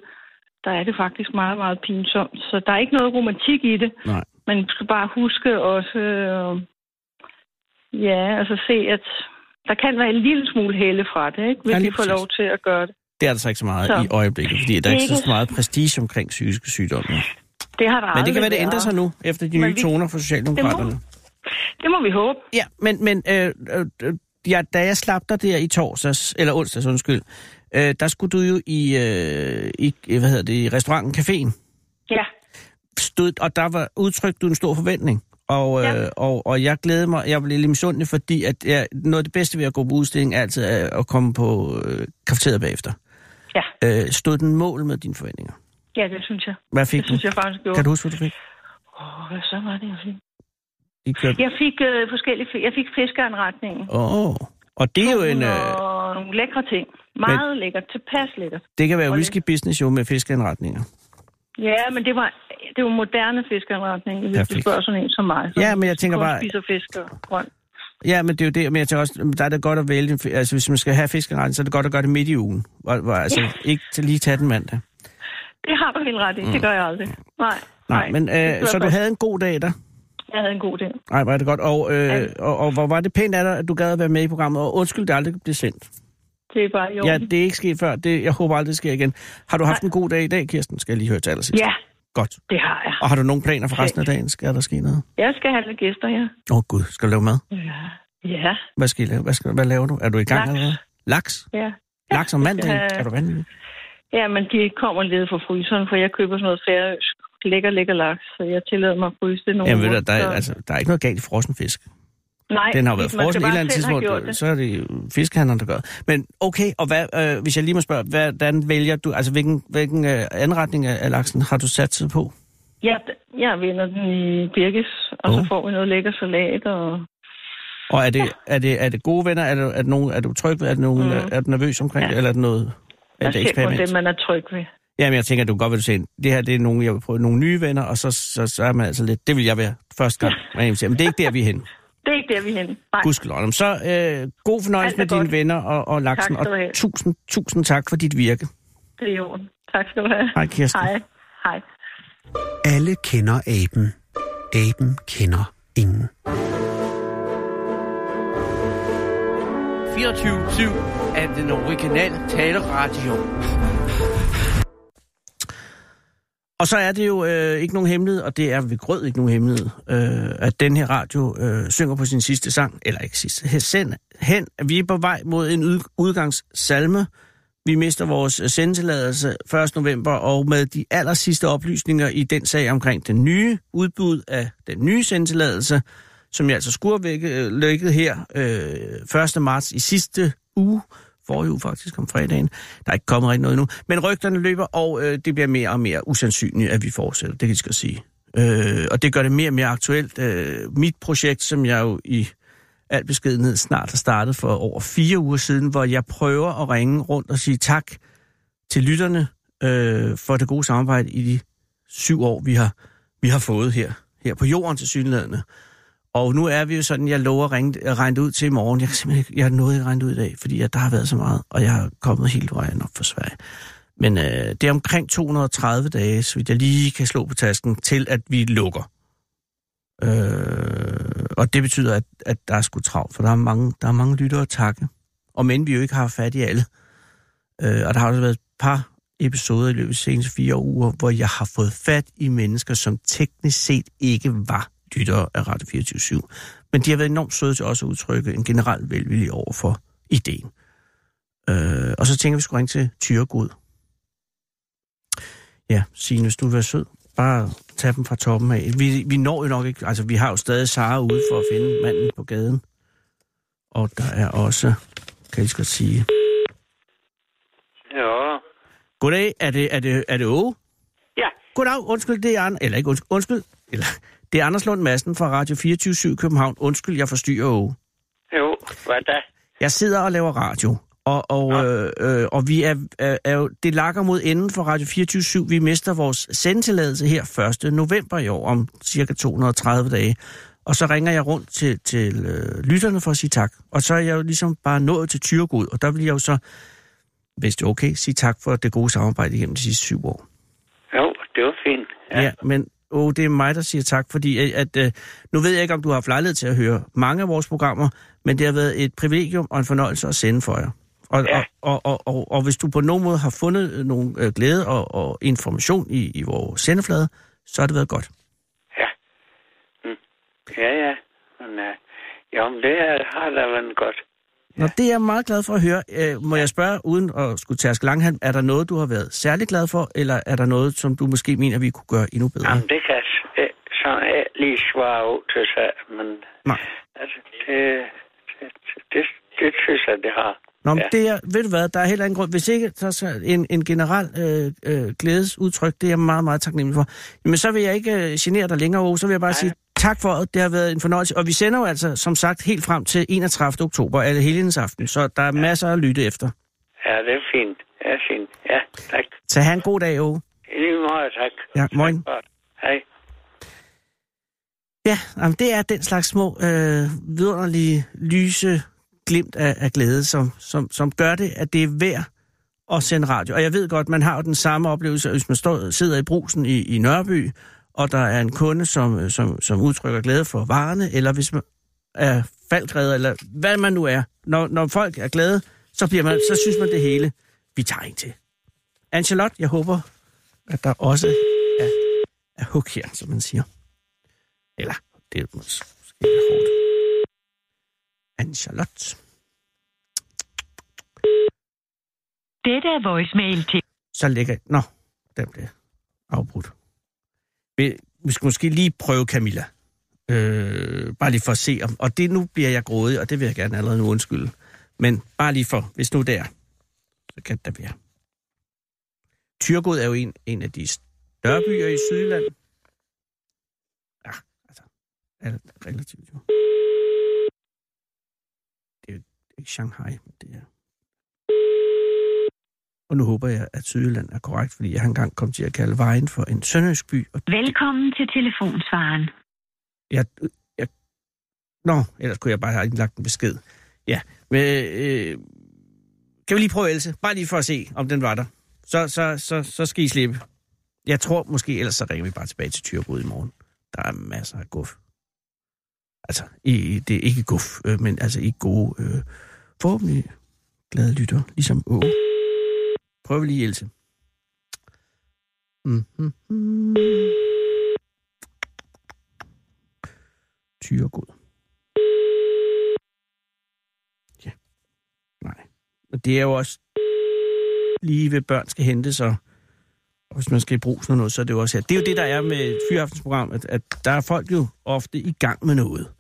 der er det faktisk meget, meget pinsomt. Så der er ikke noget romantik i det. Nej. Man skal bare huske også, øh, ja, altså se, at der kan være en lille smule hælde fra det, ikke? hvis Ja, de får lov til at gøre det. Det er der så ikke så meget Så. i øjeblikket, fordi der er ikke så meget prestige omkring psykiske sygdomme. Det har der Men det kan være, det ændrer sig nu, efter de Men nye vi- toner fra Socialdemokraterne. Det må vi håbe. Ja, men, men øh, øh, øh, ja, da jeg slap dig der i torsdags, eller onsdags, undskyld, øh, der skulle du jo i, øh, i hvad hedder det, i restauranten Caféen. Ja, Stod, og der var udtrykt du en stor forventning. Og, øh, Ja. og, og jeg glæder mig, jeg blev lidt misundelig, fordi at jeg, noget af det bedste ved at gå på udstilling er altid at, at komme på øh, kafeteriet bagefter. ja. Øh, stod den mål med dine forventninger? Ja, det synes jeg. Hvad fik Det synes du? jeg faktisk gjorde. Kan du huske, hvad du fik? Åh, hvad så var det, jeg fik? I kørte... Jeg fik øh, forskellige... Jeg fik fiskeanretningen. Åh, oh. Og det er jo en... Øh, Og nogle lækre ting. Meget Men... lækkert. Tilpas lækkert. det kan være og whisky business jo med fiskeanretninger. Ja, men det var, det var moderne fiskeanretning, hvis Perfekt. du spørger sådan en som mig. Ja, men jeg tænker bare- spiser fisk og grønt. Ja, men det er jo det, men jeg tænker også, der er det godt at vælge, altså hvis man skal have fiskeretten, så er det godt at gøre det midt i ugen. Hvor, hvor, altså ikke til lige tage den mandag. Det har du helt ret i. Det gør jeg aldrig. Nej. Mm. Nej, men øh, så du havde en god dag der? Jeg havde en god dag. Nej, var det godt. Og, øh, Ja. og, og hvor var det pænt af dig, at du gad at være med i programmet, og undskyld, det aldrig blev sendt. Det er bare i Ja, det er ikke sket før. Det, jeg håber aldrig, det sker igen. Har du haft Nej. en god dag i dag, Kirsten? Skal jeg lige høre til allersidst. Ja, Godt. det har jeg. Og har du nogle planer for resten af dagen? Skal der ske noget? Jeg skal have lidt gæster, ja. Åh oh, gud, skal du lave mad? Ja. Ja, Hvad skal I lave? Hvad, skal, hvad laver du? Er du i gang Laks. allerede? Laks? ja. Laks om mandagen? have- Er du vanvittig? Ja, men de kommer lidt fra fryseren, for jeg køber sådan noget færøsk. Lækker, lækker laks, så jeg tillader mig at fryse det nogle Jamen ved du, der, er, så- altså, der er ikke noget galt i frossen fisk. Nej, Den har jo været frossen et eller andet tidspunkt, så er det fiskehandleren, der gør. Men okay, og hvad, øh, hvis jeg lige må spørge, hvordan vælger du, altså hvilken, hvilken øh, anretning af, laksen har du sat tid på? Ja, jeg vinder den i birkes, og Åh. så får vi noget lækker salat. Og... Og er det, er det, er det gode venner? Er, det, er, det nogen, er du tryg ved? Er, det nogen, mm. er du nervøs omkring Ja. det? Eller er det noget er Jeg det eksperiment? det, man er tryg ved. Jamen, jeg tænker, du godt vil se, det her det er nogle, jeg vil prøve, nogle nye venner, og så, så, så er man altså lidt, det vil jeg være første gang, man inviterer. Men det er ikke der, vi er henne. Det er ikke der, vi er henne. Nej, Gudskelov. Så øh, god fornøjelse Alt er med dine godt. venner og, og laksen, Tak og have. tusind, tusind tak for dit virke. det er orden. Tak skal du have. Hej, Kirsten. Hej. Hej. Alle kender aben. Aben kender ingen. 24-7 af den originale taleradio. Og så er det jo øh, ikke nogen hemmelighed, og det er ved grød ikke nogen hemmelighed, øh, at den her radio øh, synger på sin sidste sang, eller ikke sidste, sen, hen, vi er på vej mod en udgangssalme. Vi mister vores øh, sendetilladelse 1. november, og med de aller sidste oplysninger i den sag omkring den nye udbud af den nye sendetilladelse, som jeg altså skulle have lægget øh, her øh, 1. marts i sidste uge, forrige uge faktisk om fredagen. Der er ikke kommet rigtig noget endnu. Men rygterne løber, og øh, det bliver mere og mere usandsynligt, at vi fortsætter. Det kan jeg skal sige. Øh, og det gør det mere og mere aktuelt. Øh, mit projekt, som jeg jo i al beskedenhed snart har startet for over fire uger siden, hvor jeg prøver at ringe rundt og sige tak til lytterne øh, for det gode samarbejde i de syv år, vi har, vi har fået her, her på jorden til synlædende. Og nu er vi jo sådan, jeg lover at regne ud til i morgen. Jeg kan simpelthen jeg har nået ikke regnet ud i dag, fordi at der har været så meget, og jeg har kommet helt vejen op for Sverige. Men øh, det er omkring 230 dage, så vidt jeg lige kan slå på tasken, til at vi lukker. Øh, og det betyder, at, at der er sgu travlt, for der er mange, der er mange lyttere at takke. Og men vi jo ikke har fat i alle. Øh, og der har også været et par episoder i løbet af de seneste fire uger, hvor jeg har fået fat i mennesker, som teknisk set ikke var lyttere af Radio 24 Men de har været enormt søde til også at udtrykke en generel velvilje over for ideen. Øh, og så tænker vi, vi skulle ringe til Tyregod. Ja, Signe, hvis du vil være sød, bare tag dem fra toppen af. Vi, vi når jo nok ikke, altså vi har jo stadig Sara ude for at finde manden på gaden. Og der er også, kan jeg godt sige, Ja. Goddag, er det, er det, er det Åge? Ja. Goddag, undskyld, det er Anders, eller ikke undskyld, undskyld, eller, det er Anders Lund Madsen fra Radio 24 København. Undskyld, jeg forstyrrer Åge. Jo, hvad da? Jeg sidder og laver radio, og, og, øh, øh, og vi er, er, er jo, det lakker mod enden for Radio 24 Vi mister vores sendtilladelse her 1. november i år, om cirka 230 dage. Og så ringer jeg rundt til, til øh, lytterne for at sige tak. Og så er jeg jo ligesom bare nået til Tyregod, og der vil jeg jo så, hvis det er okay, sige tak for det gode samarbejde igennem de sidste syv år. Ja, ja men åh, det er mig, der siger tak, fordi at, at, øh, nu ved jeg ikke, om du har haft lejlighed til at høre mange af vores programmer, men det har været et privilegium og en fornøjelse at sende for jer. Og, Ja. og, og, og, og, og hvis du på nogen måde har fundet nogen øh, glæde og, og information i, i vores sendeflade, så har det været godt. Ja. Mm. Ja, ja. Men, uh, jo, det har da været godt. Nå, det er jeg meget glad for at høre. Øh, må jeg spørge, uden at skulle tærske langhand, er der noget, du har været særlig glad for, eller er der noget, som du måske mener, vi kunne gøre endnu bedre? Jamen, det kan jeg s- eh, så ikke lige svare ud til sig, men Nej. altså, det, det, det, det synes jeg, det har. Nå, men Ja. det er, ved du hvad, der er heller ingen grund. Hvis ikke, så skal en, en generel øh, øh, glædesudtryk, det er jeg meget, meget taknemmelig for. Men så vil jeg ikke øh, genere dig længere, Åge. Så vil jeg bare Nej. sige tak for det. Det har været en fornøjelse. Og vi sender jo altså, som sagt, helt frem til 31. oktober, alle helgens aften. Så der er masser at lytte efter. Ja, det er fint. Det er fint. Ja, tak. Så have en god dag, Åge. I lige måde, tak. Ja. Godt. Hej. Ja, jamen, det er den slags små, øh, vidunderlige, lyse glimt af, af glæde, som, som, som gør det, at det er værd at sende radio. Og jeg ved godt, man har jo den samme oplevelse, hvis man står, sidder i brusen i, i Nørreby, og der er en kunde, som, som, som udtrykker glæde for varerne, eller hvis man er faldgræder, eller hvad man nu er. Når, når folk er glade, så, bliver man, så synes man det hele. Vi tager en til. Anne-Charlotte, jeg håber, at der også er, er hug her, som man siger. Eller, det er måske hårdt. Anne-Charlotte. Dette er voicemail til Så lægger Nå, den blev afbrudt. Vi, skal måske lige prøve Camilla. Øh, bare lige for at se om... Og det nu bliver jeg grådig, og det vil jeg gerne allerede nu undskylde. Men bare lige for, hvis nu der, så kan det da være. Tyrgod er jo en, en af de større byer i Sydland. Ja, altså, alt relativt jo. Det er jo ikke Shanghai, men det er... Og nu håber jeg, at Sydjylland er korrekt, fordi jeg har engang kom til at kalde vejen for en sønderjysk by. Og Velkommen til telefonsvaren. jeg, jeg, nå, ellers kunne jeg bare have lagt en besked. Ja, men øh, kan vi lige prøve Else? Bare lige for at se, om den var der. Så, så, så, så skal I slippe. Jeg tror måske, ellers så ringer vi bare tilbage til Tyrbrud i morgen. Der er masser af guf. Altså, i, det er ikke guf, øh, men altså ikke gode, øh, forhåbentlig glade lytter, ligesom Å. Prøv lige, Else. Mm-hmm. Tyregod. Ja. Nej. Og det er jo også lige ved børn skal hentes, og, og hvis man skal bruge sådan noget, så er det jo også her. Det er jo det, der er med et fyraftensprogram, at, at der er folk jo ofte i gang med noget.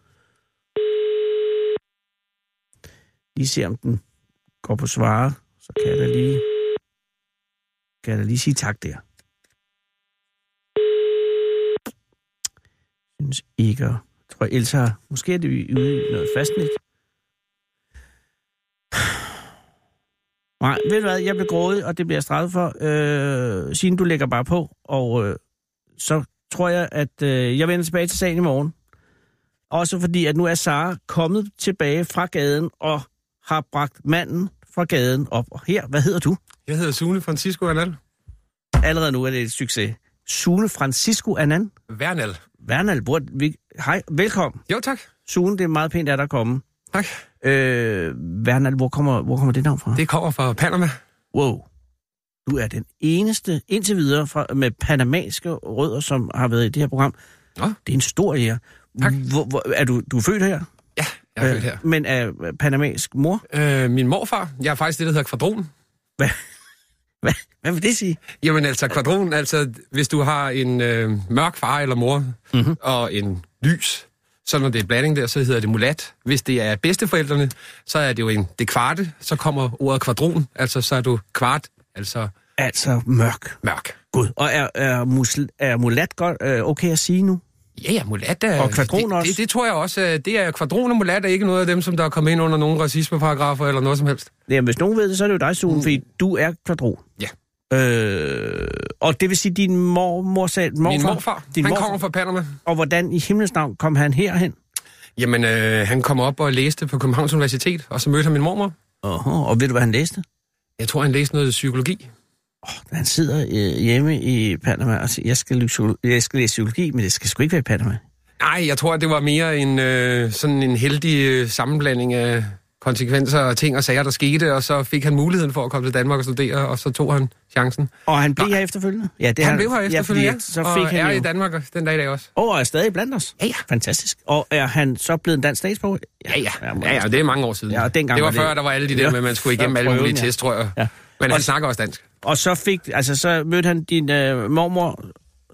Lige se, om den går på svare, så kan jeg da lige, kan jeg da lige sige tak der. synes ikke, jeg tror, Elsa har, måske er det ude i noget fastnet. Nej, ved du hvad, jeg bliver grådig, og det bliver jeg straffet for. Øh, siden du lægger bare på, og øh, så tror jeg, at øh, jeg vender tilbage til sagen i morgen. Også fordi, at nu er Sara kommet tilbage fra gaden og har bragt manden fra gaden op. Og her, hvad hedder du? Jeg hedder Sune Francisco Anal. Allerede nu er det et succes. Sune Francisco Anan. Vernal. Vernal, hvor vi... Hej, velkommen. Jo, tak. Sune, det er meget pænt af dig at komme. Tak. Øh, Vernal, hvor kommer, hvor kommer det navn fra? Det kommer fra Panama. Wow. Du er den eneste indtil videre fra, med panamanske rødder, som har været i det her program. Nå. Det er en stor ære. Tak. Hvor, hvor, er du, du er født her? Ja, jeg er født her. Men er panamansk mor? Øh, min morfar, jeg er faktisk det, der hedder kvadron. Hvad, hvad, hvad vil det sige? Jamen altså, kvadron, altså, hvis du har en øh, mørk far eller mor, Mhm. mm-hmm. og en lys, så når det er blanding der, så hedder det mulat. Hvis det er bedsteforældrene, så er det jo en det kvarte, så kommer ordet kvadron, altså så er du kvart, altså Altså mørk. mørk. Gud. Og er, er, musl, er mulat godt øh, okay at sige nu? Ja, ja, mulat er... Og kvadron det, også? Det, det, tror jeg også. øh, Det er kvadron og mulat er ikke noget af dem, som der er kommet ind under nogle racismeparagrafer eller noget som helst. Jamen, hvis nogen ved det, så er det jo dig, Sune, mm. fordi du er kvadron. Ja. Øh, og det vil sige, din mormor sagde... Morfar, Min morfar, din han morfar, kommer fra Panama. Og hvordan i himlens navn kom han herhen? Jamen, øh, han kom op og læste på Københavns Universitet, og så mødte han min mormor. Oho, og ved du, hvad han læste? Jeg tror, han læste noget psykologi. Han sidder øh, hjemme i Panama og siger, jeg skal, læse, jeg skal læse psykologi, men det skal sgu ikke være i Panama. Nej, jeg tror, det var mere en øh, sådan en heldig øh, sammenblanding af konsekvenser og ting og sager, der skete, og så fik han muligheden for at komme til Danmark og studere, og så tog han chancen. Og han blev her efterfølgende? Ja, det han blev her efterfølgende, ja, fordi Så og fik han er jo... i Danmark den dag i dag også. Og er stadig blandt os? Ja, ja. Fantastisk. Og er han så blevet en dansk statsborger? Ja, ja. ja, ja det er mange år siden. Ja, og dengang det var, var det- før, der var alle de der Ja, med, at man skulle igennem alle mulige ja. test, tror jeg. Ja. Men Og- han snakker også dansk. Og så fik, altså så mødte han din øh, mormor,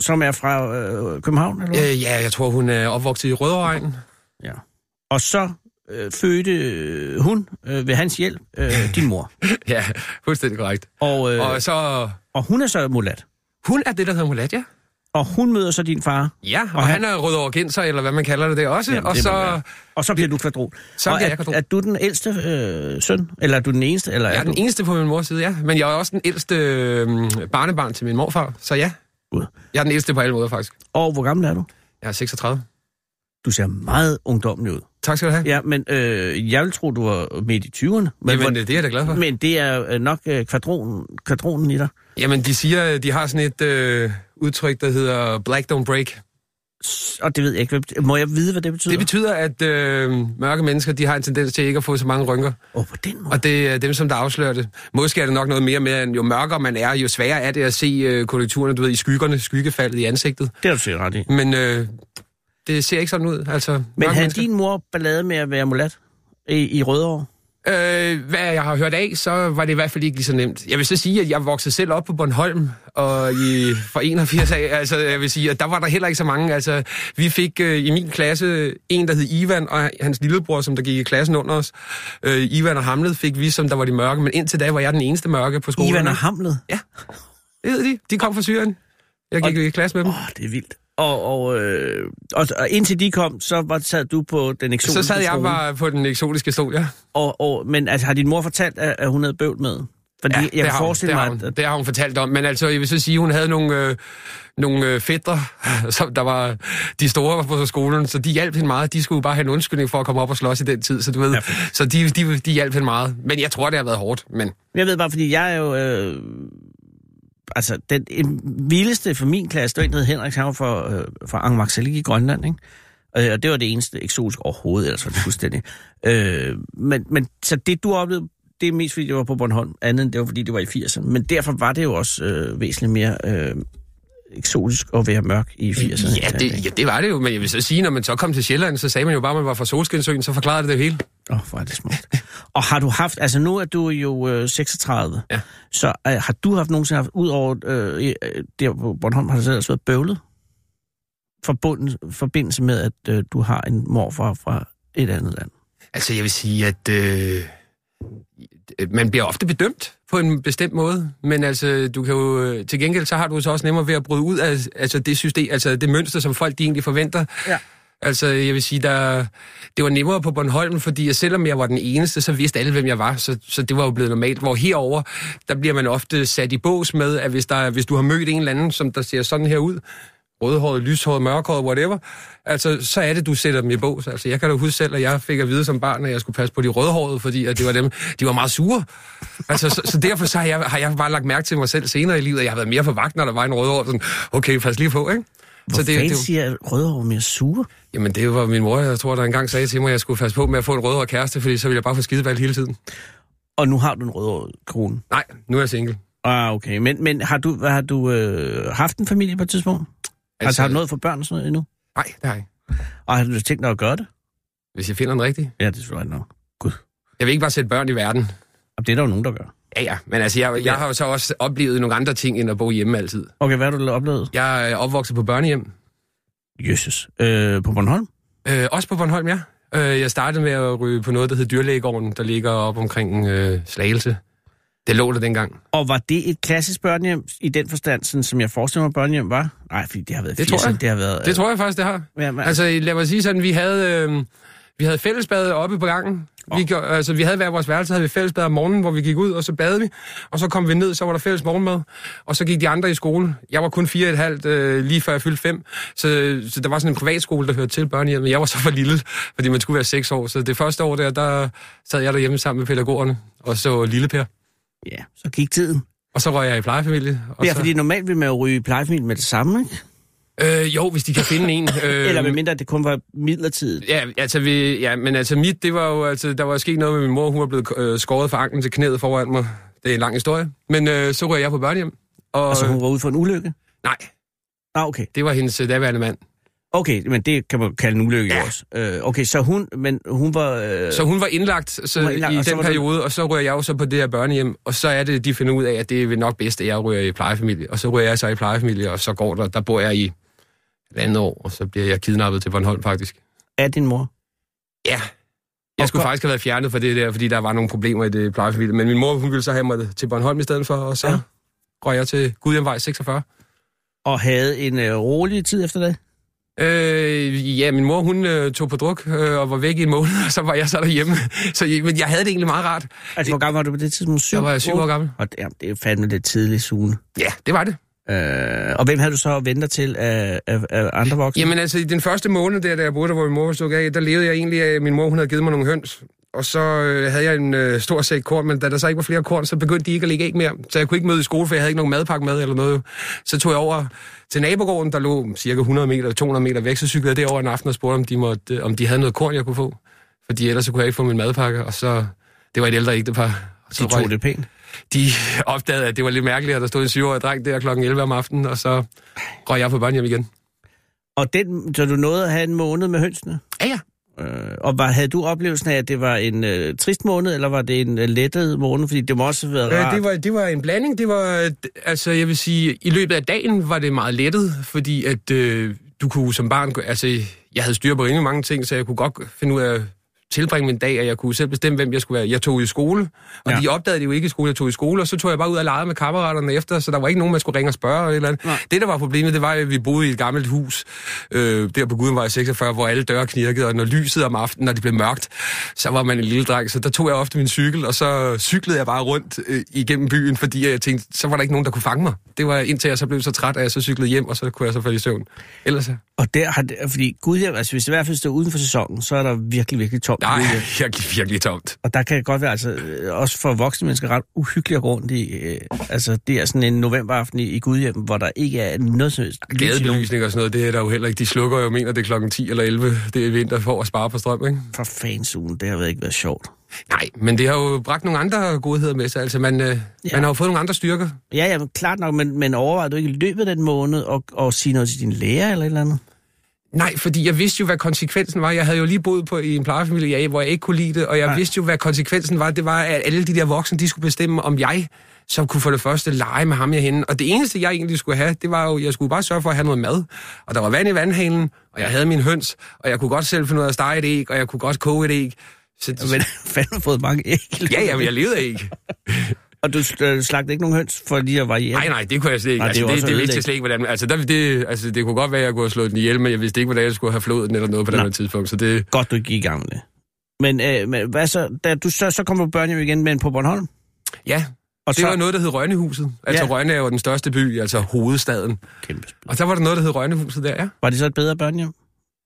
som er fra øh, København, eller? Øh, ja, jeg tror, hun er opvokset i Rødovregn. Ja. Og så øh, fødte øh, hun øh, ved hans hjælp øh, din mor. ja, fuldstændig korrekt. Og, øh, Og så... og hun er så mulat. Hun er det, der hedder Mulat, ja. Og hun møder så din far. Ja, og, Og han- han er rødovregenser, eller hvad man kalder det der også. Jamen, og det så... være. Og så bliver du kvadron. Så og er, jeg kvadron. er du den ældste øh, søn? Eller er du den eneste? Eller Jeg er er den du... eneste på min mors side, ja. Men jeg er også den ældste øh, barnebarn til min morfar, så ja. Gud. Jeg er den ældste på alle måder, faktisk. Og hvor gammel er du? Jeg er 36. Du ser meget ungdommelig ud. Tak skal du have. Ja, men øh, jeg vil tro, du var midt i 20'erne. Men, Jamen, det er jeg da glad for. men det er øh, nok øh, kvadronen, kvadronen i dig. Jamen, de siger, de har sådan et øh, udtryk, der hedder black don't break. Og det ved jeg ikke. Må jeg vide, hvad det betyder? Det betyder, at øh, mørke mennesker, de har en tendens til ikke at få så mange rynker. Åh, oh, på den måde. Og det er dem, som der afslører det. Måske er det nok noget mere med, at jo mørkere man er, jo sværere er det at se øh, korrekturerne, du ved, i skyggerne, skyggefaldet i ansigtet. Det har du sikkert ret i. Men øh, det ser ikke sådan ud. Altså, Men havde mennesker. din mor ballade med at være mulat i, i Rødovre? Øh, hvad jeg har hørt af, så var det i hvert fald ikke lige så nemt. Jeg vil så sige, at jeg voksede selv op på Bornholm, og i, for 81 af, altså jeg vil sige, at der var der heller ikke så mange. Altså, vi fik øh, i min klasse en, der hed Ivan, og hans lillebror, som der gik i klassen under os. Øh, Ivan og Hamlet fik vi, som der var de mørke, men indtil da var jeg den eneste mørke på skolen. Ivan og Hamlet? Ja, det ved de. De kom fra Syrien. Jeg gik Og- i klasse med dem. Åh, oh, det er vildt. Og, og, øh, og, og indtil de kom, så var, sad du på den eksotiske Så sad jeg trone. bare på den eksotiske stol, ja. Og, og, men altså, har din mor fortalt, at, hun havde bøvl med? Fordi Ja, jeg det har hun, det har hun, at, det har hun fortalt om. Men altså, jeg vil så sige, hun havde nogle, øh, nogle øh, fædre, som der var de store på skolen, så de hjalp hende meget. De skulle bare have en undskyldning for at komme op og slås i den tid, så du ved. Ja. Så de, de, de hjalp hende meget. Men jeg tror, det har været hårdt. Men Jeg ved bare, fordi jeg er jo... Øh, altså, den vildeste for min klasse, det var en, der hed Henrik, han var fra, øh, fra Angmarksalik i Grønland, ikke? Øh, og det var det eneste eksotiske overhovedet, ellers var det fuldstændig. Øh, men, men så det, du oplevede, det er mest fordi, det var på Bornholm, andet end det var fordi, det var i 80'erne. Men derfor var det jo også øh, væsentligt mere øh, eksotisk at være mørk i 80'erne. ja det, ja, det var det jo. Men jeg vil så sige, når man så kom til Sjælland, så sagde man jo bare, at man var fra Solskinsøen, så forklarede det det hele. Åh, oh, hvor er det smukt. og har du haft, altså nu er du jo øh, 36, Ja. så øh, har du haft nogensinde haft, ud over øh, øh, der på Bornholm, har du selv også været bøvlet? Forbundet, forbindelse med, at øh, du har en morfar fra et andet land. Altså, jeg vil sige, at øh, man bliver ofte bedømt på en bestemt måde, men altså, du kan jo, til gengæld så har du så også nemmere ved at bryde ud af altså, det system, altså det mønster, som folk de egentlig forventer. Ja. Altså, jeg vil sige, der, det var nemmere på Bornholm, fordi selvom jeg var den eneste, så vidste alle, hvem jeg var, så, så det var jo blevet normalt. Hvor herover der bliver man ofte sat i bås med, at hvis, der, hvis du har mødt en eller anden, som der ser sådan her ud, rødhåret, lyshåret, mørkhåret, whatever, altså, så er det, du sætter dem i bås. Altså, jeg kan da huske selv, at jeg fik at vide som barn, at jeg skulle passe på de rødhårede, fordi at det var dem, de var meget sure. Altså, så, så derfor så har, jeg, har jeg bare lagt mærke til mig selv senere i livet, at jeg har været mere på vagt, når der var en rødhåret. Sådan, okay, pas lige på, ikke? Hvor så det, fanden det, siger at rødhår mere sure? jamen, det var min mor, jeg tror, der engang sagde til mig, at jeg skulle passe på med at få en rødhåret kæreste, fordi så ville jeg bare få skidevalg hele tiden. Og nu har du en rødhåret krone. Nej, nu er jeg single. Ah, okay. Men, men har du, har du øh, haft en familie på et tidspunkt? Altså, har du noget for børn og sådan noget endnu? Nej, det har jeg ikke. Og har du tænkt dig at gøre det? Hvis jeg finder en rigtig. Ja, det er selvfølgelig nok. Gud. Jeg vil ikke bare sætte børn i verden. Og det er der jo nogen, der gør. Ja, ja. Men altså, jeg, jeg har jo så også oplevet nogle andre ting, end at bo hjemme altid. Okay, hvad har du oplevet? Jeg er opvokset på børnehjem. Jesus. Øh, på Bornholm? Øh, også på Bornholm, ja. Øh, jeg startede med at ryge på noget, der hedder Dyrlægegården, der ligger op omkring øh, Slagelse. Det lå der dengang. Og var det et klassisk børnehjem i den forstand, sådan, som jeg forestiller mig, børnehjem var? Nej, fordi det har været Det tror 80'erne, jeg. Det har været... Det tror jeg faktisk, det har. Ja, men, Altså, lad mig sige sådan, vi havde, øh, vi havde fællesbad oppe på gangen. Vi, gjorde, altså, vi havde hver vores værelse, havde vi fællesbad om morgenen, hvor vi gik ud, og så badede vi. Og så kom vi ned, så var der fælles morgenmad. Og så gik de andre i skole. Jeg var kun fire og et halvt, øh, lige før jeg fyldte fem. Så, så der var sådan en privatskole, der hørte til børnehjemmet. Jeg var så for lille, fordi man skulle være seks år. Så det første år der, der sad jeg derhjemme sammen med pædagogerne, og så Lille Per. Ja, så gik tiden. Og så røg jeg i plejefamilie. Og Ja, så, fordi normalt vil man jo ryge i plejefamilie med det samme, ikke? øh, jo, hvis de kan finde en. Øh, Eller medmindre det kun var midlertidigt. Ja, altså, vi, ja, men altså mit, det var jo, altså, der var sket noget med min mor, hun var blevet øh, skåret fra anklen til knæet foran mig. Det er en lang historie. Men øh, så røg jeg på børnehjem. Og, Altså, hun var ude for en ulykke? Nej, Ah, okay. det var hendes øh, daværende mand. Okay, men det kan man kalde en ulykke Ja. også. Øh, okay, så hun, men hun var... Øh, Så hun var indlagt, så Hun var indlagt, i den periode, og så rører jeg jo så på det her børnehjem, og så er det, de finder ud af, at det er nok bedst, at jeg rører i plejefamilie. Og så rører jeg så i plejefamilie, og så går der, der bor jeg i et andet år, og så bliver jeg kidnappet til Bornholm faktisk. er din mor? Ja. Jeg skulle faktisk have været fjernet fra det der, fordi der var nogle problemer i det plejefamilie. Men min mor, hun ville så have mig til Bornholm i stedet for, og så. Ja. røg jeg til Gudhjemvej 46. Og havde en øh, rolig tid efter det? Øh, ja, min mor, hun øh, tog på druk øh, og var væk i en måned, og så var jeg så derhjemme. Så, men jeg havde det egentlig meget rart. Altså, hvor gammel var du på det tidspunkt? Syv? Jeg var syv år gammel. Og det, jamen, det er fandme lidt tidligt, Sune. Ja, det var det. Øh, og hvem havde du så ventet til af, af, af andre voksne? Jamen altså, i den første måned der, da jeg boede der, hvor min mor var stukket af, der levede jeg egentlig af, at min mor hun havde givet mig nogle høns. Og så øh, havde jeg en øh, stor sæk korn, men da der så ikke var flere korn, så begyndte de ikke at lægge æg mere. Så jeg kunne ikke møde i skole, for jeg havde ikke nogen madpakke med eller noget. Så tog jeg over til nabogården, der lå cirka 100 meter, 200 meter væk, så cyklede jeg derover en aften og spurgte, om de, måtte, øh, om de havde noget korn, jeg kunne få. Fordi ellers så kunne jeg ikke få min madpakke, og så... Det var et ældre ægtepar. Så de tog røg- det pænt. de opdagede, at det var lidt mærkeligt, at der stod en syvårig dreng der klokken 11 om aftenen, og så røg jeg på børnehjem igen. Og den, så du nåede at have en måned med hønsene? Ja, ja. Øh, og var, havde du oplevelsen af, at det var en øh, trist måned, eller var det en øh, lettet måned? Fordi det må også have været Øh, rart. det, var, det var en blanding. Det var, altså, jeg vil sige, i løbet af dagen var det meget lettet, fordi at øh, du kunne som barn, altså, jeg havde styr på rimelig mange ting, så jeg kunne godt finde ud af tilbringe min dag, og jeg kunne selv bestemme, hvem jeg skulle være. Jeg tog i skole, og Ja. de opdagede det jo ikke i skole. Jeg tog i skole, og så tog jeg bare ud og legede med kammeraterne efter, så der var ikke nogen, man skulle ringe og spørge. Eller et eller andet. Nej. Det, der var problemet, det var, at vi boede i et gammelt hus, øh, der på Gudenvej 46, hvor alle døre knirkede, og når lyset om aftenen, når det blev mørkt, så var man en lille dreng. Så der tog jeg ofte min cykel, og så cyklede jeg bare rundt øh, igennem byen, fordi jeg tænkte, så var der ikke nogen, der kunne fange mig. Det var indtil jeg så blev så træt, at jeg så cyklede hjem, og så kunne jeg så falde i søvn. Ellers så... Og der har det, fordi Gud, altså hvis det i hvert fald står uden for sæsonen, så er der virkelig, virkelig tomt. Nej, virkelig, virkelig tomt. Og der kan det godt være, altså, øh, også for voksne mennesker, ret uhyggeligt at gå rundt i. Øh, altså, det er sådan en novemberaften i, i Gudhjem, hvor der ikke er noget som helst. Gadebelysning og sådan noget, det er der jo heller ikke. De slukker jo, mener det er klokken 10 eller 11. Det er vinter for at spare på strøm, ikke? For fansugen, det har været ikke været sjovt. Nej, men det har jo bragt nogle andre godheder med sig. Altså, man, øh, Ja. man har jo fået nogle andre styrker. Ja, ja, men klart nok, men, men overvejer du ikke i løbet af den måned at, at sige noget til din lærer eller et eller andet? Nej, fordi jeg vidste jo, hvad konsekvensen var. Jeg havde jo lige boet på, i en plejefamilie, jeg- hvor jeg ikke kunne lide det, og jeg Nej. Vidste jo, hvad konsekvensen var. Det var, at alle de der voksne, de skulle bestemme, om jeg så kunne for det første lege med ham herhenne. Og det eneste, jeg egentlig skulle have, det var jo, jeg skulle bare sørge for at have noget mad. Og der var vand i vandhanen, og jeg havde min høns, og jeg kunne godt selv finde ud af at stege et æg, og jeg kunne godt koge et æg. Så, Men fandme fået mange æg. ja, af ja, men jeg levede af æg. Og du øh, slagte ikke nogen høns for lige at variere? Nej, nej, det kunne jeg slet ikke. Nej, Nej, det det, altså, det, vidste jeg slet ikke, hvordan... Altså, der, det, altså, det kunne godt være, at jeg kunne have slået den ihjel, men jeg vidste ikke, hvordan jeg skulle have flået den eller noget på det tidspunkt. Så det... Godt, du gik i gang med det. Men, øh, men hvad så, da du så, så kommer på børnehjem igen, men på Bornholm? Ja, Og det så, var noget, der hed Rønnehuset. Altså, Ja. Rønne er jo den største by, altså hovedstaden. Kæmpe. Og så var der noget, der hed Rønnehuset der, ja. Var det så et bedre børnehjem?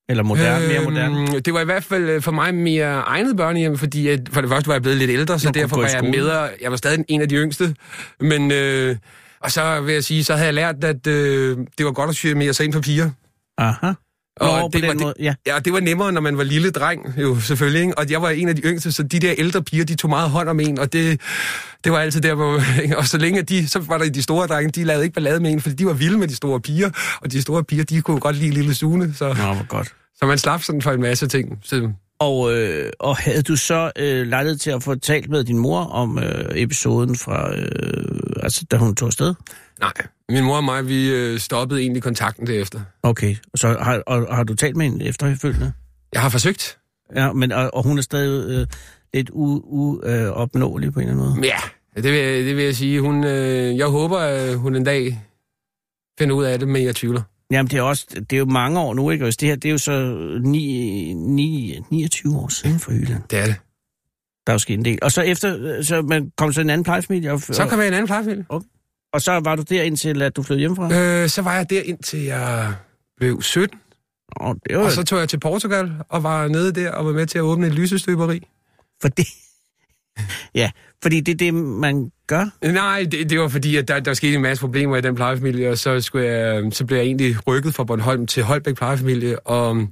Eller moderne, mere moderne? Øhm, Det var i hvert fald øh, for mig mere egnet børnehjem, fordi at, for det første var jeg blevet lidt ældre, så Nå, derfor var jeg med, jeg var stadig en af de yngste. Men, øh, og så vil jeg sige, så havde jeg lært, at øh, det var godt at syre mere ind på piger. Aha. Og Nå, det var, måde, ja. Ja, det var nemmere, når man var lille dreng, jo selvfølgelig. Ikke? Og jeg var en af de yngste, så de der ældre piger, de tog meget hånd om en, og det, det var altid der, hvor... Og så længe de, så var der de store drenge, de lavede ikke ballade med en, fordi de var vilde med de store piger, og de store piger, de kunne godt lide lille Sune, så, Nå, hvor godt. så man slap sådan for en masse ting. Så, Og, øh, og havde du så øh, lejlighed til at få talt med din mor om øh, episoden fra, øh, altså da hun tog afsted? nej, min mor og mig, vi øh, stoppede egentlig kontakten derefter. Okay, og så har, og, har du talt med hende efterfølgende? Jeg har forsøgt, Ja, men og, og hun er stadig øh, lidt uopnåelig øh, opnåelig på en eller anden måde? ja, det vil, jeg- det vil jeg sige. Hun, øh, jeg håber, at hun en dag finder ud af det, men jeg tvivler. Jamen, det er, også, det er jo mange år nu, ikke? Og det her, det er jo så 9, 9, 29 år siden for Hyland. Det er det. Der er jo sket en del. Og så efter, øh, så man kom så i en anden plejefamilie, og, Så kom jeg en anden plejefamilie. Og så var du der indtil, at du flyttede hjemmefra? Øh, så var jeg der indtil jeg blev 17. Nå, det var Og så tog jeg til Portugal og var nede der og var med til at åbne et lysestøberi. for det. ja, fordi det er det, man gør. Nej, det, det var fordi, at der, der skete en masse problemer i den plejefamilie, og så, skulle jeg, så blev jeg egentlig rykket fra Bornholm til Holbæk plejefamilie, og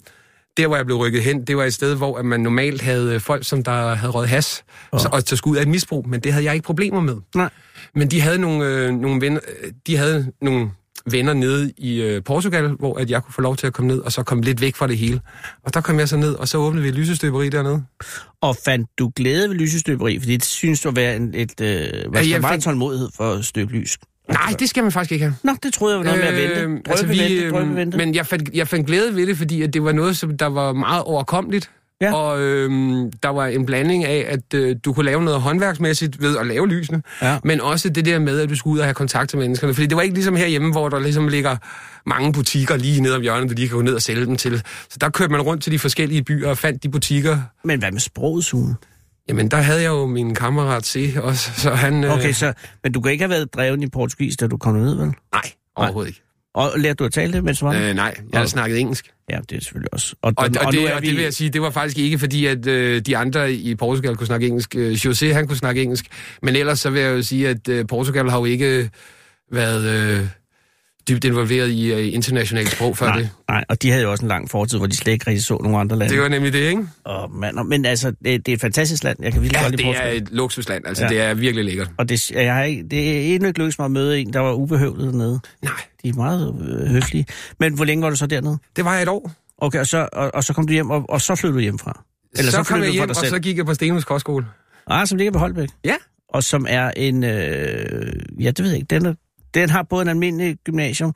der, hvor jeg blev rykket hen, det var et sted, hvor man normalt havde folk, som der havde røget has, oh. så, og så skulle ud af et misbrug, men det havde jeg ikke problemer med. Nej. Men de havde nogle, øh, nogle venner, øh, de havde nogle venner nede i øh, Portugal, hvor at jeg kunne få lov til at komme ned, og så komme lidt væk fra det hele. Og der kom jeg så ned, og så åbnede vi et lysestøberi dernede. Og fandt du glæde ved lysestøberi? Fordi det synes du at være en, et, øh, ja, jeg meget fik- tålmodighed for at støbe lys. Nej, det skal man faktisk ikke have. Nå, det troede jeg var noget med at vente. Drøbe, altså, vi, vente, drøbe, vente. Men jeg fandt, jeg fandt glæde ved det, fordi at det var noget, som der var meget overkommeligt. Ja. Og øhm, der var en blanding af, at øh, du kunne lave noget håndværksmæssigt ved at lave lysene, Ja. men også det der med, at du skulle ud og have kontakt til menneskerne. Fordi det var ikke ligesom herhjemme, hvor der ligesom ligger mange butikker lige ned om hjørnet, du lige kan gå ned og sælge dem til. Så der kørte man rundt til de forskellige byer og fandt de butikker. Men hvad med sproget, Sune? Jamen, der havde jeg jo min kammerat se også, så han... øh, Okay, så, men du kan ikke have været dreven i portugis, da du kom ned, vel? Nej, overhovedet ikke. Og lærte du at tale det, mens du var der? Øh, nej, jeg har Og- snakket engelsk. Ja, det er selvfølgelig også. Og, Og, og, og, det, og vi- det vil jeg sige, det var faktisk ikke fordi, at øh, de andre i Portugal kunne snakke engelsk. Øh, José, han kunne snakke engelsk. Men ellers så vil jeg jo sige, at øh, Portugal har jo ikke været øh, dybt involveret i øh, internationalt sprog før Nej, det. nej, og de havde jo også en lang fortid, hvor de slet ikke rigtig så nogle andre lande. Det var nemlig det, ikke? Og, man, og, men altså, det, det er et fantastisk land. Jeg kan virkelig Ja, godt lide det er et luksusland. Altså, Ja. det er virkelig lækkert. Og det, jeg har ikke, det er endnu ikke lykkedes mig at møde en, der var ubehøvlet dernede. Nej, De er meget øh, høflige. Men hvor længe var du så dernede? det var et år. Okay, og så, og, og så kom du hjem, og, og så flyttede du hjemmefra? Eller så, så kom jeg hjem, og selv? så gik jeg på Stenhus Kostskole. Ah, som ligger på Holbæk? Ja. Og som er en, øh, ja, det ved jeg ikke, den, er, den har både en almindelig gymnasium,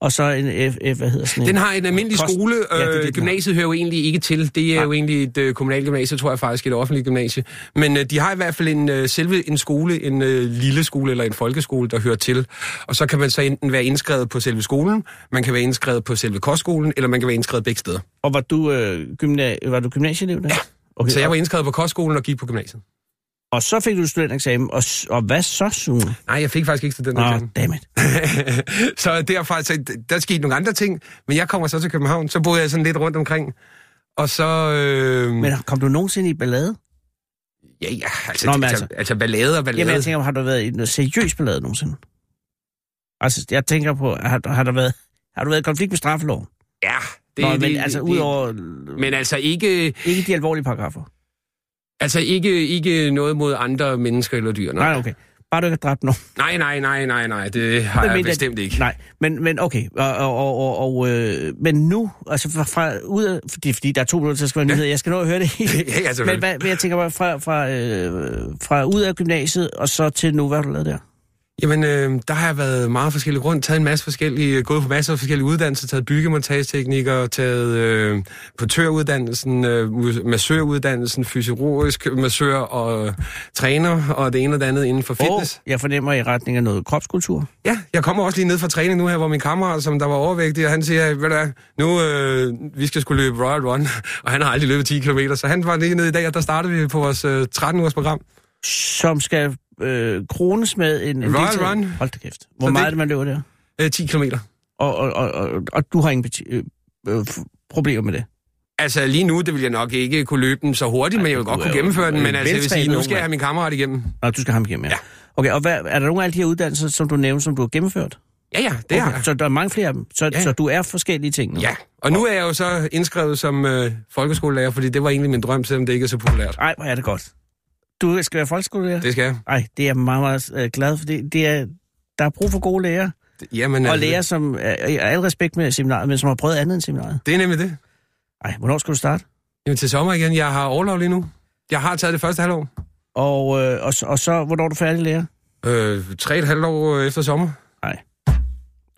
og så en F, F hvad hedder sådan en? Den har en almindelig Kost- skole. Ja, det det, Øh, gymnasiet hører jo egentlig ikke til. Det er Nej. jo egentlig et øh, kommunalt gymnasie, tror jeg faktisk, et offentligt gymnasie. Men øh, de har i hvert fald en øh, selve en skole, en øh, lille skole eller en folkeskole, der hører til. Og så kan man så enten være indskrevet på selve skolen, man kan være indskrevet på selve kostskolen, eller man kan være indskrevet begge steder. Og var du, øh, gymna- var du gymnasieelev der? Ja. Okay, Så jeg var indskrevet på kostskolen og gik på gymnasiet. Og så fik du studentereksamen, og, og hvad så, Sune? Nej, jeg fik faktisk ikke studentereksamen. dammit. så derfra, så der skete nogle andre ting, men jeg kommer så til København, så boede jeg sådan lidt rundt omkring. Og så... Øh, Men kom du nogensinde i ballade? ja, ja, altså, Nå, men altså, altså- altså ballade og ballade. Jamen, jeg tænker, har du været i noget seriøs ballade nogensinde? Altså, jeg tænker på, har, har der været... Har du været i konflikt med straffeloven? Ja, Det, Nå, men det, altså udover... Men altså ikke, Ikke de alvorlige paragrafer? Altså ikke, ikke noget mod andre mennesker eller dyr. Nej, okay. Bare du ikke har dræbt nogen. Nej, nej, nej, nej, nej, det har Men jeg mener- bestemt ikke. Nej, men, men okay. Og, og, og, og, øh, men nu, altså fra, fra ud af, fordi, fordi der er to minutter til at skrive nyheder, jeg skal nå at høre det hele. Ja, ja, men hvad, hvad jeg tænker bare, fra, fra, øh, fra ud af gymnasiet, og så til nu, hvad har du lavet der? Jamen, øh, der har jeg været meget forskellige rundt, taget en masse forskellige, gået på masser af forskellige uddannelser, taget byggemontageteknikker, taget øh, portøruddannelsen, øh, massøruddannelsen, fysiologisk massør og træner, og det ene og det andet inden for fitness. Og jeg fornemmer i retning af noget kropskultur. Ja, jeg kommer også lige ned fra træning nu her, hvor min kammerat, som der var overvægtig, og han siger, ved du hvad, nu øh, vi skal skulle løbe Royal Run, og han har aldrig løbet 10 km, så han var lige nede i dag, og der startede vi på vores øh, 13-ugers program. Som skal øh, krones med en... en deltager- Run. Hold da kæft. Så Hvor det- meget er det, man løber der? Øh, 10 km. Og, og, og, og, og du har ingen øh, øh, problemer med det? Altså lige nu, det vil jeg nok ikke kunne løbe den så hurtigt, men jeg vil godt er kunne jo gennemføre den. en Men altså, jeg vil sige, nu skal jeg have min kammerat igennem. Nå, du skal have ham igennem, ja. Ja. Okay, og hvad, er der nogle af alle de her uddannelser, som du nævnte, som du har gennemført? Ja, ja, det okay, jeg. Så der er mange flere af dem. Så, Ja, så du er forskellige ting nu? Ja, og nu er jeg jo så indskrevet som øh, folkeskolelærer, fordi det var egentlig min drøm, selvom det ikke er så populært. Ej, hvor er det godt. Du skal være folkeskolelærer? Det skal jeg. Ej, det er jeg meget, meget øh, glad for. Det, det er, der er brug for gode læger. Det- Jamen, Og altså, læger, som er, al respekt med seminariet, men som har prøvet andet end seminariet. Det er nemlig det. Ej, hvornår skal du starte? Jamen til sommer igen. Jeg har overlov lige nu. Jeg har taget det første halvår. Og, øh, og, så- og så, hvornår er du færdig lærer? Øh, tre et halvt år efter sommer. Nej.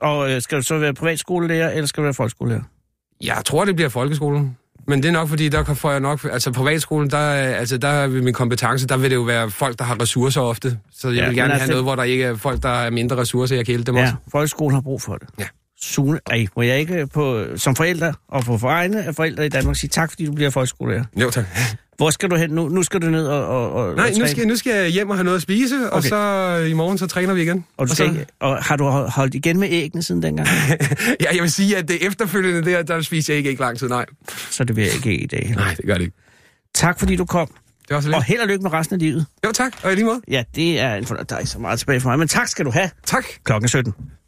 Og øh, skal du så være privatskolelærer, eller skal du være folkeskolelærer? Jeg tror, det bliver folkeskolen. Men det er nok, fordi der kan- får jeg nok... Altså privatskolen, der, er- altså, der er min kompetence, der vil det jo være folk, der har ressourcer ofte. Så jeg Ja, vil gerne altså- have noget, hvor der ikke er folk, der har mindre ressourcer. Jeg kan hjælpe dem Ja, også. folkeskolen har brug for det. Ja. Sune, ej, må jeg ikke på, som forældre og på vegne af forældre i Danmark sige tak, fordi du bliver folkeskolelærer? Jo, tak. Hvor skal du hen nu? Nu skal du ned og, og, og Nej, og nu skal, nu skal jeg hjem og have noget at spise, okay. og så øh, i morgen, så træner vi igen. Og, du og så, ikke, og har du holdt igen med æggene siden dengang? ja, jeg vil sige, at det efterfølgende der, der spiser jeg ikke, ikke lang tid, nej. Så det vil jeg ikke i dag. Nej, det gør det ikke. Tak fordi du kom. Det var så Og lidt. held og lykke med resten af livet. Jo, tak. Og i lige måde. Ja, det er en fornøjelse. Der er ikke så meget tilbage for mig, men tak skal du have. Tak. Klokken 17.